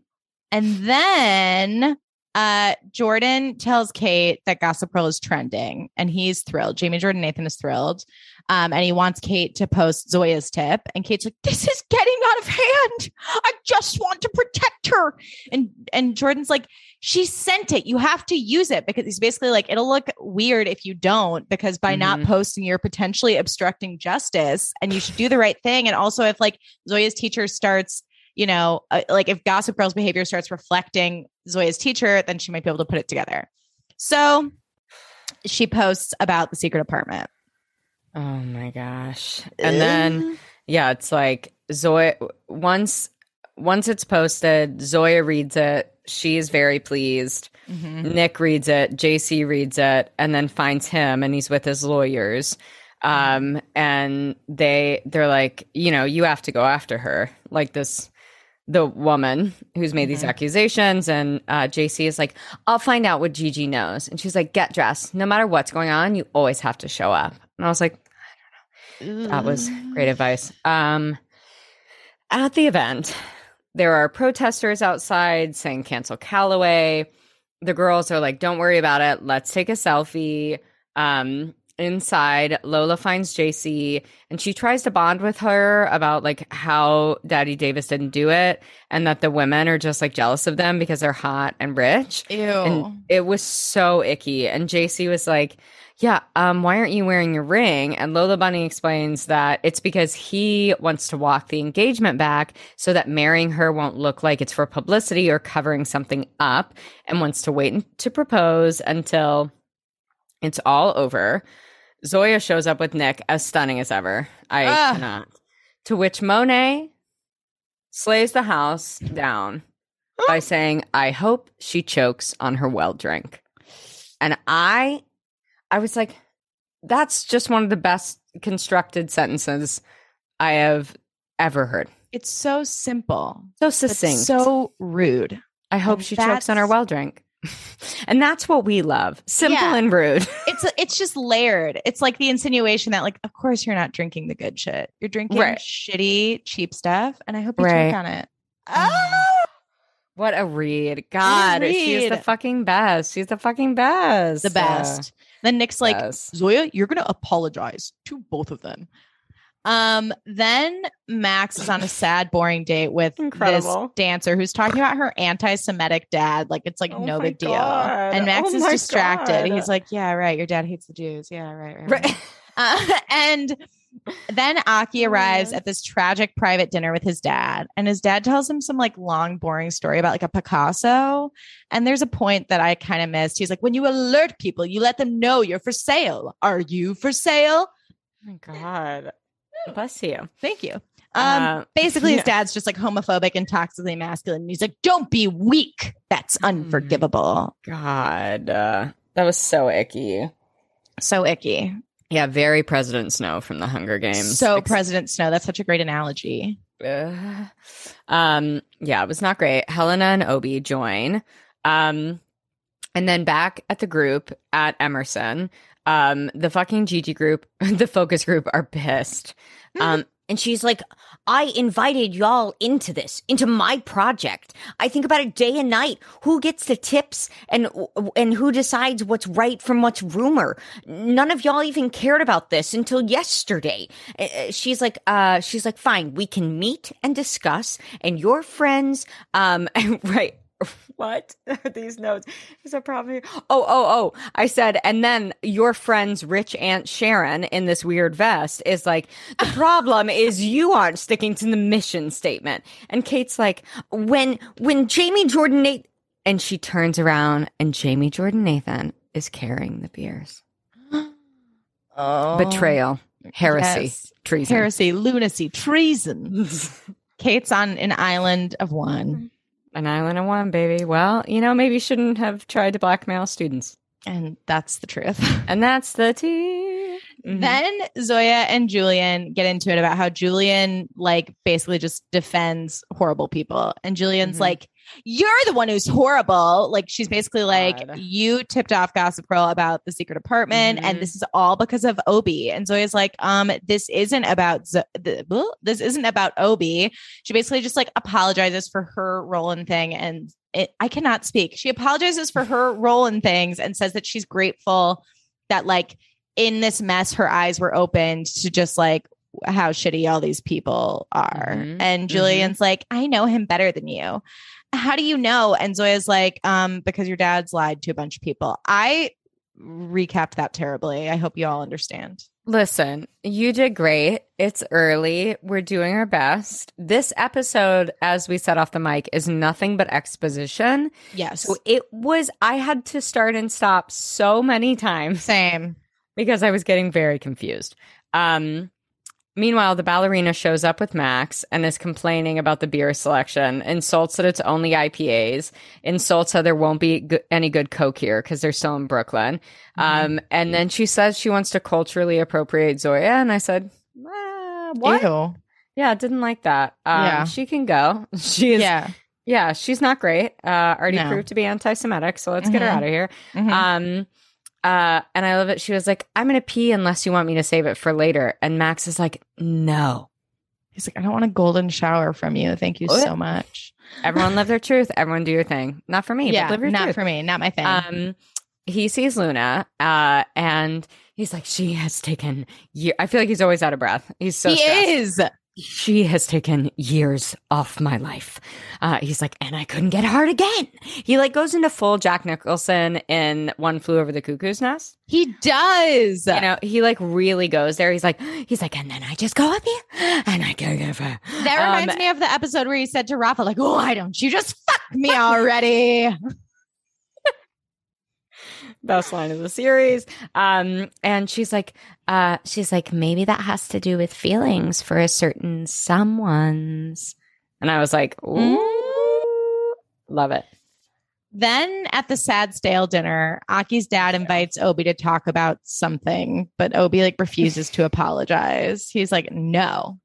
Speaker 2: And then uh Jordan tells Kate that Gossip Girl is trending and he's thrilled. Jamie Jordan Nathan is thrilled. Um, and he wants Kate to post Zoya's tip. And Kate's like, This is getting out of hand. I just want to protect her. And and Jordan's like, She sent it. You have to use it because he's basically like, it'll look weird if you don't, because by not
Speaker 3: Mhm.
Speaker 2: posting, you're potentially obstructing justice and you should do the right thing. And also, if like Zoya's teacher starts you know, uh, like if Gossip Girl's behavior starts reflecting Zoya's teacher, then she might be able to put it together. So she posts about the secret apartment.
Speaker 3: Oh my gosh. And then yeah, it's like Zoya once once it's posted, Zoya reads it. She is very pleased.
Speaker 2: Mhm.
Speaker 3: Nick reads it, JC reads it, and then finds him and he's with his lawyers. Um and they they're like, you know, you have to go after her. Like this the woman who's made these
Speaker 2: Mhm.
Speaker 3: accusations and uh JC is like, I'll find out what Gigi knows. And she's like, get dressed. No matter what's going on, you always have to show up. And I was like, that was great advice. Um, at the event, there are protesters outside saying cancel Calloway. The girls are like, don't worry about it. Let's take a selfie. Um, inside, Lola finds JC and she tries to bond with her about like how Daddy Davis didn't do it and that the women are just like jealous of them because they're hot and rich.
Speaker 2: Ew.
Speaker 3: And it was so icky. And JC was like, Yeah, um, why aren't you wearing your ring? And Lola Bunny explains that it's because he wants to walk the engagement back so that marrying her won't look like it's for publicity or covering something up and wants to wait to propose until it's all over. Zoya shows up with Nick as stunning as ever. I
Speaker 2: Ah.
Speaker 3: cannot. To which Monet slays the house down. by saying, I hope she chokes on her well drink. And I I was like, that's just one of the best constructed sentences I have ever heard.
Speaker 2: It's so simple,
Speaker 3: So succinct.
Speaker 2: so rude.
Speaker 3: I hope
Speaker 2: and
Speaker 3: she chokes on her well drink. and that's what we love. Simple
Speaker 2: Yeah.
Speaker 3: and rude.
Speaker 2: It's it's just layered. It's like the insinuation that, like, of course you're not drinking the good shit. You're drinking
Speaker 3: Right.
Speaker 2: shitty, cheap stuff, and I hope you
Speaker 3: Right.
Speaker 2: choke on it. Oh mm-hmm.
Speaker 3: what a read. God, she's the fucking best. She's the fucking best.
Speaker 2: the best. Then Nick's like,
Speaker 3: Yes.
Speaker 2: Zoya, you're gonna apologize to both of them. Um, then Max is on a sad, boring date with
Speaker 3: Incredible.
Speaker 2: this dancer who's talking about her anti-Semitic dad. Like it's like
Speaker 3: Oh
Speaker 2: no big deal. And Max
Speaker 3: Oh
Speaker 2: is distracted.
Speaker 3: God.
Speaker 2: He's like, Yeah, right. Your dad hates the Jews. Yeah, right, right. right.
Speaker 3: Right.
Speaker 2: Uh, and then Aki
Speaker 3: Oh,
Speaker 2: arrives at this tragic private dinner with his dad, and his dad tells him some like long, boring story about like a Picasso. And there's a point that I kind of missed. He's like, When you alert people, you let them know you're for sale. Are you for sale?
Speaker 3: Oh my God. Bless you.
Speaker 2: Thank you. Um,
Speaker 3: Uh,
Speaker 2: basically, his dad's just like homophobic and toxically masculine. And he's like, Don't be weak. That's
Speaker 3: Mm.
Speaker 2: unforgivable.
Speaker 3: God. Uh, that was so icky.
Speaker 2: So icky.
Speaker 3: Yeah, very President Snow from the Hunger Games.
Speaker 2: So,
Speaker 3: Ex-
Speaker 2: President Snow, that's such a great analogy.
Speaker 3: Ugh. um, yeah, it was not great. Helena and Obie join. Um, and then back at the group at Emerson, um, the fucking Gigi group, the focus group are pissed. Um,
Speaker 4: And she's like, I invited y'all into this, into my project. I think about it day and night. Who gets the tips and and who decides what's right from what's rumor? None of y'all even cared about this until yesterday. Uh, uh, She's like, uh, she's like, fine, we can meet and discuss. And your friends, um,
Speaker 3: right. What are these notes? Is that probably? Oh, oh, oh! I said, and then your friend's rich aunt Sharon in this weird vest is like, the problem is you aren't sticking to the mission statement. And Kate's like,
Speaker 4: when when Jamie Jordan Nate
Speaker 3: and she turns around, and Jamie Jordan Nathan is carrying the beers.
Speaker 2: Oh,
Speaker 3: Betrayal, heresy,
Speaker 2: Yes.
Speaker 3: treason.
Speaker 2: heresy, lunacy, treason. Kate's on an island of one,
Speaker 3: An island of one, baby. Well, you know, maybe you shouldn't have tried to blackmail students.
Speaker 2: and that's the truth.
Speaker 3: And that's the tea. Mhm.
Speaker 2: Then Zoya and Julien get into it about how Julien like basically just defends horrible people. And Julien's
Speaker 3: Mhm.
Speaker 2: like, You're the one who's horrible. Like she's basically like,
Speaker 3: God.
Speaker 2: You tipped off Gossip Girl about the secret apartment, and
Speaker 3: Mhm.
Speaker 2: this is all because of Obie. And Zoya's like, um, this isn't about Zo- the, this isn't about Obie. She basically just like apologizes for her role in thing and it, I cannot speak. She apologizes for her role in things and says that she's grateful that like in this mess her eyes were opened to just like how shitty all these people are.
Speaker 3: Mhm,
Speaker 2: And Julien's like, I know him better than you. How do you know? And Zoya's like, um, because your dad's lied to a bunch of people. I recapped that terribly. I hope you all understand.
Speaker 3: Listen, you did great. It's early. We're doing our best. This episode, as we set off the mic, is nothing but exposition.
Speaker 2: Yes.
Speaker 3: So it was, I had to start and stop so many times
Speaker 2: Same.
Speaker 3: because I was getting very confused. Um, meanwhile, the ballerina shows up with Max and is complaining about the beer selection, insults that it's only IPAs, insults how there won't be go- any good Coke here because they're still in Brooklyn. Um, and then she says she wants to culturally appropriate Zoya, and I said, "Ah, "What?
Speaker 2: Ew.
Speaker 3: Yeah, didn't like that. Um,
Speaker 2: Yeah.
Speaker 3: she can go. She is, yeah,
Speaker 2: Yeah.
Speaker 3: she's not great. Uh, already
Speaker 2: No.
Speaker 3: proved to be anti-Semitic, so let's get her
Speaker 2: Mhm.
Speaker 3: out of here."
Speaker 2: Mhm.
Speaker 3: Um, uh, and I love it. She was like, I'm going to pee unless you want me to save it for later. And Max is like, no.
Speaker 2: He's like, I don't want a golden shower from you. Thank you
Speaker 3: What?
Speaker 2: so much.
Speaker 3: Everyone live their truth. Everyone do your thing. Not for me,
Speaker 2: yeah,
Speaker 3: but live your
Speaker 2: not
Speaker 3: truth.
Speaker 2: for me, not my thing.
Speaker 3: Um, he sees Luna, uh, and he's like, she has taken year. I feel like he's always out of breath. He's so
Speaker 2: he
Speaker 3: stressed.
Speaker 2: is.
Speaker 3: She has taken years off my life. Uh, he's like, and I couldn't get hard again. He like goes into full Jack Nicholson in One Flew Over the Cuckoo's Nest.
Speaker 2: He does.
Speaker 3: you know, he like really goes there. He's like, he's like, and then I just go up here and I go her.
Speaker 2: That
Speaker 3: Um,
Speaker 2: reminds me of the episode where he said to Rafa, like, why don't you just fuck me already?
Speaker 3: best line of the series. Um, and she's like, uh,
Speaker 4: she's like, maybe that has to do with feelings for a certain someone's.
Speaker 3: and I was like, ooh, Love it.
Speaker 2: Then at the sad stale dinner, Aki's dad invites Obie to talk about something, but Obie like refuses to apologize. He's like, no.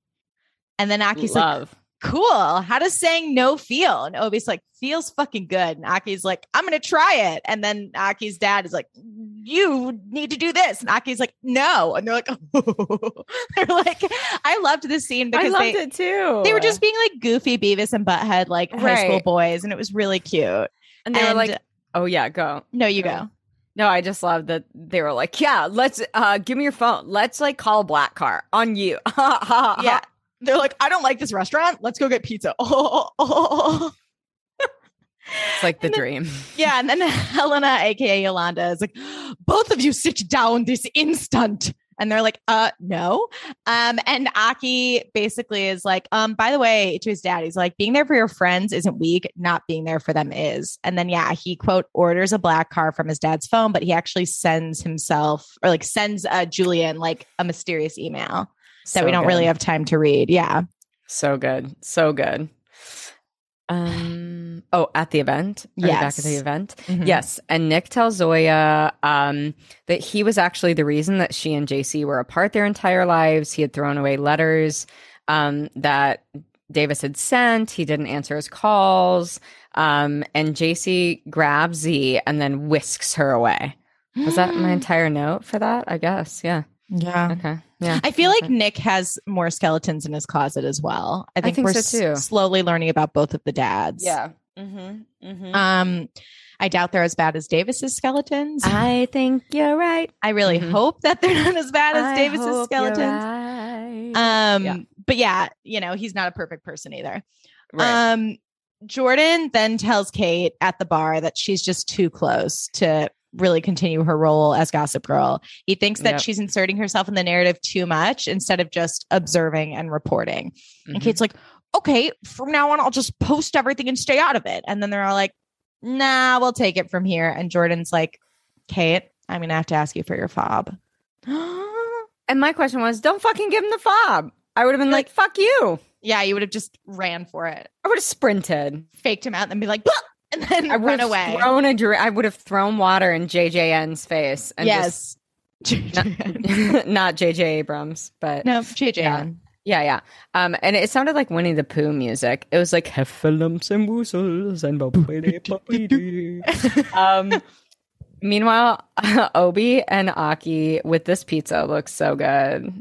Speaker 2: And then Aki's like,
Speaker 3: Love.
Speaker 2: Cool. How does saying no feel? And Obie's like, feels fucking good. And Aki's like, I'm gonna try it. And then Aki's dad is like, you need to do this. And Aki's like, no. And they're like, they're like, I loved this scene because I
Speaker 3: loved
Speaker 2: they,
Speaker 3: it too.
Speaker 2: they were just being like goofy Beavis and Butthead, like high school boys, and it was really cute.
Speaker 3: and they were like, "Oh yeah, go."
Speaker 2: No, you
Speaker 3: Go.
Speaker 2: go.
Speaker 3: No, I just love that they were like, "Yeah, let's uh give me your phone. Let's like call a black car on you."
Speaker 2: Yeah. They're like, I don't like this restaurant. Let's go get pizza. Oh, oh, oh.
Speaker 3: it's like the dream.
Speaker 2: Yeah. And then Helena, aka Yolanda, is like, both of you sit down this instant. And they're like, uh, no. Um, and Aki basically is like, um, by the way, to his dad, he's like, being there for your friends isn't weak, not being there for them is. And then yeah, he quote orders a black car from his dad's phone, but he actually sends himself or like sends uh Julien like a mysterious email that we don't really have time to read. Yeah.
Speaker 3: So good. So good. Um oh, at the event? You back at the
Speaker 2: Yes.
Speaker 3: event?
Speaker 2: Mhm.
Speaker 3: Yes. And Nick tells Zoya um that he was actually the reason that she and JC were apart their entire lives. He had thrown away letters um that Davis had sent. He didn't answer his calls. Um and JC grabs Z and then whisks her away. Was that my entire note for that? I guess. Yeah.
Speaker 2: Yeah.
Speaker 3: Okay. Yeah.
Speaker 2: I feel like. Nick has more skeletons in his closet as well. I think,
Speaker 3: think
Speaker 2: we're
Speaker 3: so,
Speaker 2: slowly learning about both of the dads.
Speaker 3: Mm-hmm. Mm-hmm.
Speaker 2: Um, I doubt they're as bad as Davis's skeletons.
Speaker 3: I think you're right.
Speaker 2: I really
Speaker 3: Mhm.
Speaker 2: hope that they're not as bad as
Speaker 3: I
Speaker 2: Davis's skeletons.
Speaker 3: right.
Speaker 2: Um,
Speaker 3: Yeah.
Speaker 2: but yeah, you know, he's not a perfect person either.
Speaker 3: Right.
Speaker 2: Um, Jordan then tells Kate at the bar that she's just too close to really continue her role as Gossip Girl. He thinks that
Speaker 3: Yep.
Speaker 2: she's inserting herself in the narrative too much instead of just observing and reporting. And
Speaker 3: Mhm.
Speaker 2: Kate's like, okay, from now on, I'll just post everything and stay out of it. And then they're all like, nah, we'll take it from here. And Jordan's like, Kate, I'm going to have to ask you for your fob.
Speaker 3: and my question was, don't fucking give him the fob. I would have been like, fuck you.
Speaker 2: yeah, you would have just ran for it,
Speaker 3: I would have sprinted.
Speaker 2: faked him out, and then be like, "Bah!" and then
Speaker 3: I
Speaker 2: run away.
Speaker 3: thrown a dr- I would have thrown water in JJN's face. And
Speaker 2: yes.
Speaker 3: just- not JJ Abrams, but
Speaker 2: no, JJ.
Speaker 3: Yeah. yeah, yeah. Um, and it sounded like Winnie the Pooh music. It was like heffalumps and woozles and boppity. um. Meanwhile, Obie and Aki with this pizza looks so good.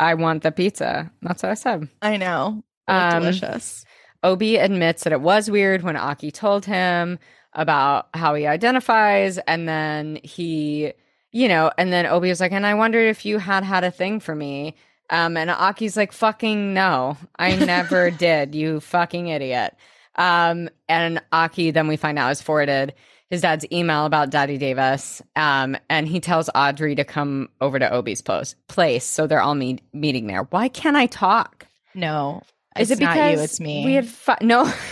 Speaker 3: I want the pizza. That's what I said.
Speaker 2: I know.
Speaker 3: Um,
Speaker 2: delicious.
Speaker 3: Obie admits that it was weird when Aki told him about how he identifies, and then he, you know, and then Obie was like, "And I wondered if you had had a thing for me." Um, and Aki's like, "Fucking no, I never did. You fucking idiot." Um, and Aki then we find out has forwarded his dad's email about Daddy Davis. Um, and he tells Audrey to come over to Obie's post place, so they're all meet- meeting there. Why can't I talk?
Speaker 2: No.
Speaker 3: Is
Speaker 2: it's
Speaker 3: it because
Speaker 2: not you? It's me.
Speaker 3: We had fi- no.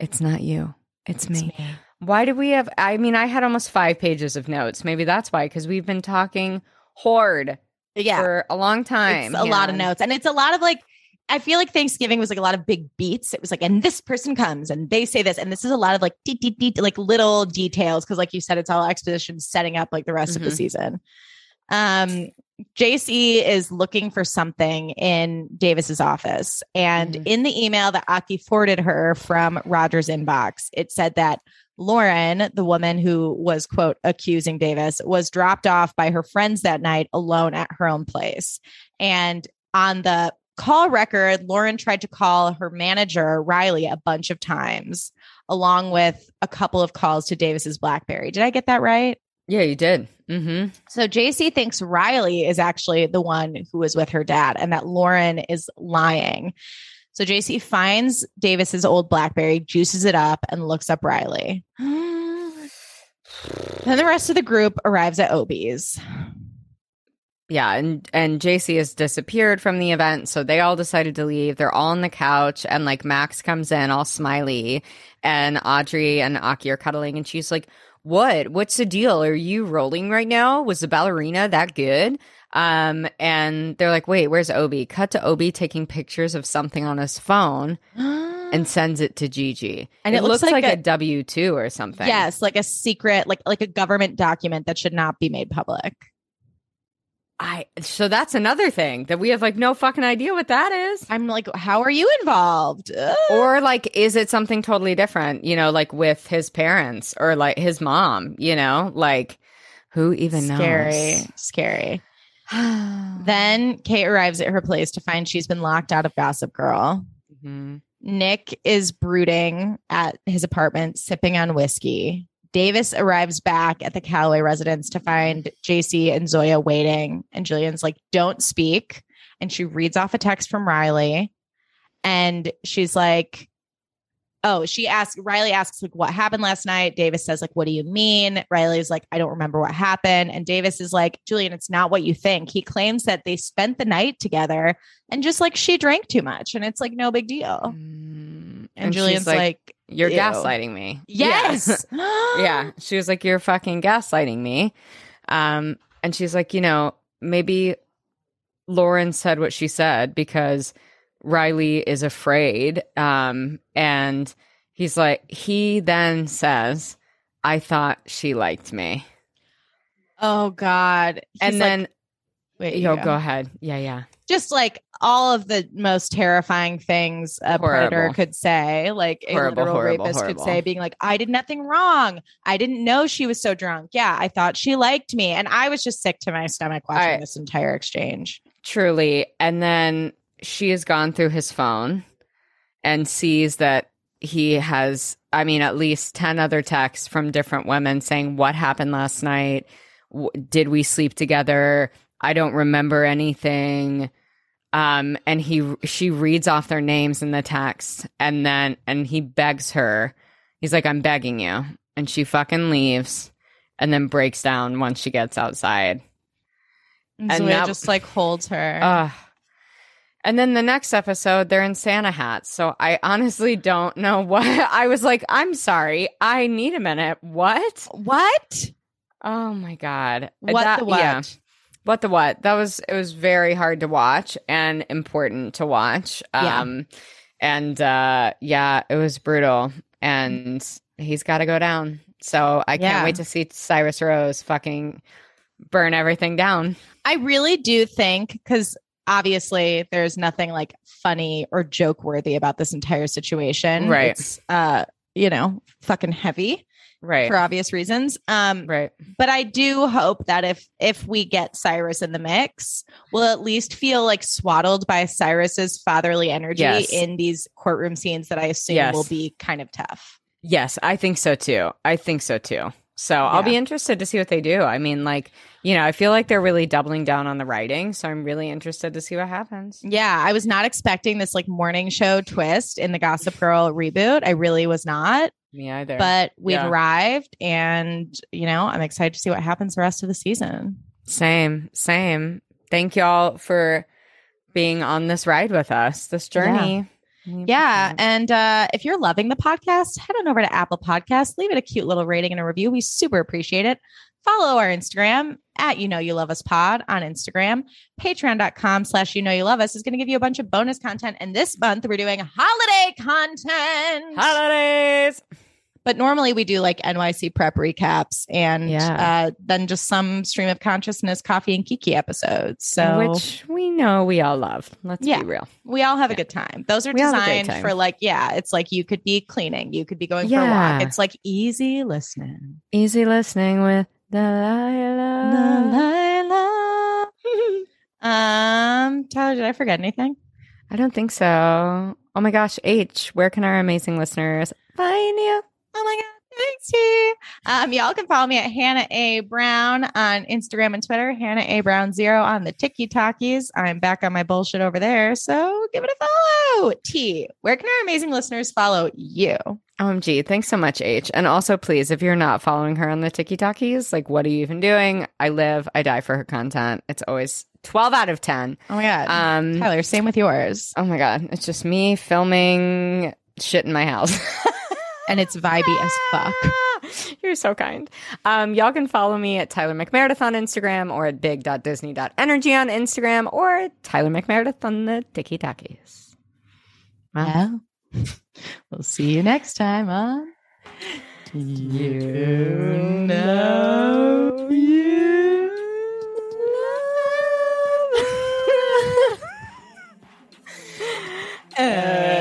Speaker 3: It's not you. It's,
Speaker 2: It's
Speaker 3: me. Why do we have? I mean, I had almost five pages of notes. Maybe that's why, because we've been talking horde
Speaker 2: Yeah.
Speaker 3: for a long time.
Speaker 2: It's a lot of notes. And it's a lot of like, I feel like Thanksgiving was like a lot of big beats. It was like, and this person comes and they say this. And this is a lot of like, dee, dee, dee, like little details. Cause like you said, it's all exposition setting up like the rest of the
Speaker 3: Mhm.
Speaker 2: season. Um, JC is looking for something in Davis's office. And
Speaker 3: Mhm.
Speaker 2: in the email that Aki forwarded her from Roger's inbox, it said that Lauren, the woman who was, quote, accusing Davis, was dropped off by her friends that night alone at her own place. And on the call record, Lauren tried to call her manager, Riley, a bunch of times, along with a couple of calls to Davis's Blackberry. Did I get that right?
Speaker 3: Yeah, you did. Mm-hmm.
Speaker 2: So JC thinks Riley is actually the one who was with her dad and that Lauren is lying. So JC finds Davis's old Blackberry, juices it up, and looks up Riley. then the rest of the group arrives at Obie's.
Speaker 3: Yeah, and and JC has disappeared from the event, so they all decided to leave. They're all on the couch, and like Max comes in all smiley, and Audrey and Aki are cuddling, and she's like, "What? What's the deal? Are you rolling right now? Was the ballerina that good?" Um, and they're like, "Wait, where's Obie?" Cut to Obie taking pictures of something on his phone. and sends it to Gigi.
Speaker 2: And
Speaker 3: it,
Speaker 2: it looks
Speaker 3: looks,
Speaker 2: like
Speaker 3: like,
Speaker 2: a-
Speaker 3: a W two or something.
Speaker 2: Yes, like a secret, like like a government document that should not be made public.
Speaker 3: I so that's another thing that we have like no fucking idea what that is.
Speaker 2: I'm like, how are you involved? Ugh.
Speaker 3: Or like is it something totally different, you know, like with his parents or like his mom, you know? Like who even
Speaker 2: scary,
Speaker 3: knows?
Speaker 2: scary.
Speaker 3: scary.
Speaker 2: Then Kate arrives at her place to find she's been locked out of Gossip Girl. Mm-hmm. Nick is brooding at his apartment, sipping on whiskey. Davis arrives back at the Calloway residence to find JC and Zoya waiting. And Julien's like, don't speak. And she reads off a text from Riley. And she's like, oh, she asks, Riley asks, like, what happened last night? Davis says, like, what do you mean? Riley's like, I don't remember what happened. And Davis is like, Julien, it's not what you think. He claims that they spent the night together and just like she drank too much. And it's like, no big deal.
Speaker 3: Mm,
Speaker 2: And,
Speaker 3: she's
Speaker 2: Julien's like,
Speaker 3: You're
Speaker 2: ew.
Speaker 3: gaslighting me.
Speaker 2: Yes.
Speaker 3: Yeah. yeah. She was like, You're fucking gaslighting me. Um, and she's like, you know, maybe Lauren said what she said because Riley is afraid. Um, and he's like, he then says, I thought she liked me.
Speaker 2: Oh God. He's
Speaker 3: and
Speaker 2: like-
Speaker 3: then,
Speaker 2: wait,
Speaker 3: yo,
Speaker 2: you
Speaker 3: go ahead. Yeah, yeah.
Speaker 2: Just like all of the most terrifying things a predator could say, like a
Speaker 3: Horrible,
Speaker 2: literal
Speaker 3: horrible,
Speaker 2: rapist
Speaker 3: horrible.
Speaker 2: could say, being like, I did nothing wrong. I didn't know she was so drunk. Yeah, I thought she liked me. And I was just sick to my stomach watching
Speaker 3: I-
Speaker 2: this entire exchange.
Speaker 3: Truly. And then she has gone through his phone and sees that he has, I mean, at least 10 other texts from different women saying, What happened last night? W- Did we sleep together? I don't remember anything. Um, and he, she reads off their names in the text and then, and he begs her. He's like, I'm begging you. And she fucking leaves and then breaks down once she gets outside.
Speaker 2: And,
Speaker 3: And that-
Speaker 2: just like holds her.
Speaker 3: Ugh. And then the next episode, they're in Santa hats. So I honestly don't know what. I was like, I'm sorry. I need a minute. What?
Speaker 2: what?
Speaker 3: Oh my God.
Speaker 2: What
Speaker 3: That-
Speaker 2: the what?
Speaker 3: yeah. What the what? That was, it was very hard to watch and important to watch.
Speaker 2: Yeah.
Speaker 3: Um, and uh, yeah, it was brutal. And he's got to go down. So I
Speaker 2: Yeah.
Speaker 3: can't wait to see Cyrus Rose fucking burn everything down.
Speaker 2: I really do think because obviously there's nothing like funny or joke worthy about this entire situation.
Speaker 3: Right.
Speaker 2: It's uh, you know, fucking heavy
Speaker 3: Right.
Speaker 2: for obvious reasons. Um,
Speaker 3: right.
Speaker 2: but I do hope that if if we get Cyrus in the mix, we'll at least feel like swaddled by Cyrus's fatherly energy
Speaker 3: Yes.
Speaker 2: in these courtroom scenes that I assume
Speaker 3: Yes.
Speaker 2: will be kind of tough.
Speaker 3: Yes, I think so too. I think so too. So I'll be interested to see what they do. I mean, like, you know, I feel like they're really doubling down on the writing. So I'm really interested to see what happens.
Speaker 2: Yeah, I was not expecting this like morning show twist in the Gossip Girl reboot. I really was not.
Speaker 3: Me either.
Speaker 2: but we've
Speaker 3: Yeah.
Speaker 2: arrived and you know i'm excited to see what happens the rest of the season
Speaker 3: same, same. Thank y'all for being on this ride with us, this journey. We
Speaker 2: yeah and uh if you're loving the podcast head on over to apple Podcasts, leave it a cute little rating and a review we super appreciate it follow our instagram at you know you love us pod on instagram patreon.com slash you know you love us is going to give you a bunch of bonus content and this month we're doing holiday content
Speaker 3: holidays.
Speaker 2: But normally we do like NYC prep recaps and
Speaker 3: Yeah.
Speaker 2: uh, then just some stream of consciousness coffee and kiki episodes. So
Speaker 3: Which we know we all love. Let's
Speaker 2: Yeah.
Speaker 3: be real.
Speaker 2: we all have a good time. Those are
Speaker 3: We all have a great
Speaker 2: designed for like, yeah, it's like you could be cleaning, you could be going for a walk. It's like easy listening.
Speaker 3: Easy listening with Delilah.
Speaker 2: um, Tyler, did I forget anything?
Speaker 3: I don't think so. Oh my gosh, H, where can our amazing listeners find you?
Speaker 2: Oh my God. Thanks, T. Um, y'all can follow me at Hannah A. Brown on Instagram and Twitter, Hannah A. Brown Zero on the Tiki Talkies. I'm back on my bullshit over there. So give it a follow. T, where can our amazing listeners follow you?
Speaker 3: OMG, thanks so much, H. And also, please, if you're not following her on the Tiki Talkies, like, what are you even doing? I live, I die for her content. It's always 12 out of 10.
Speaker 2: Oh my God.
Speaker 3: Um,
Speaker 2: Tyler, same with yours.
Speaker 3: oh my God, it's just me filming shit in my house.
Speaker 2: and it's vibey as fuck.
Speaker 3: You're so kind. Um, y'all can follow me at Tyler McMeredith on Instagram or at big.disney.energy on Instagram or Tyler McMeredith on the Tiki Takis.
Speaker 2: Well, we'll see you next time on You Know You. Love. Uh,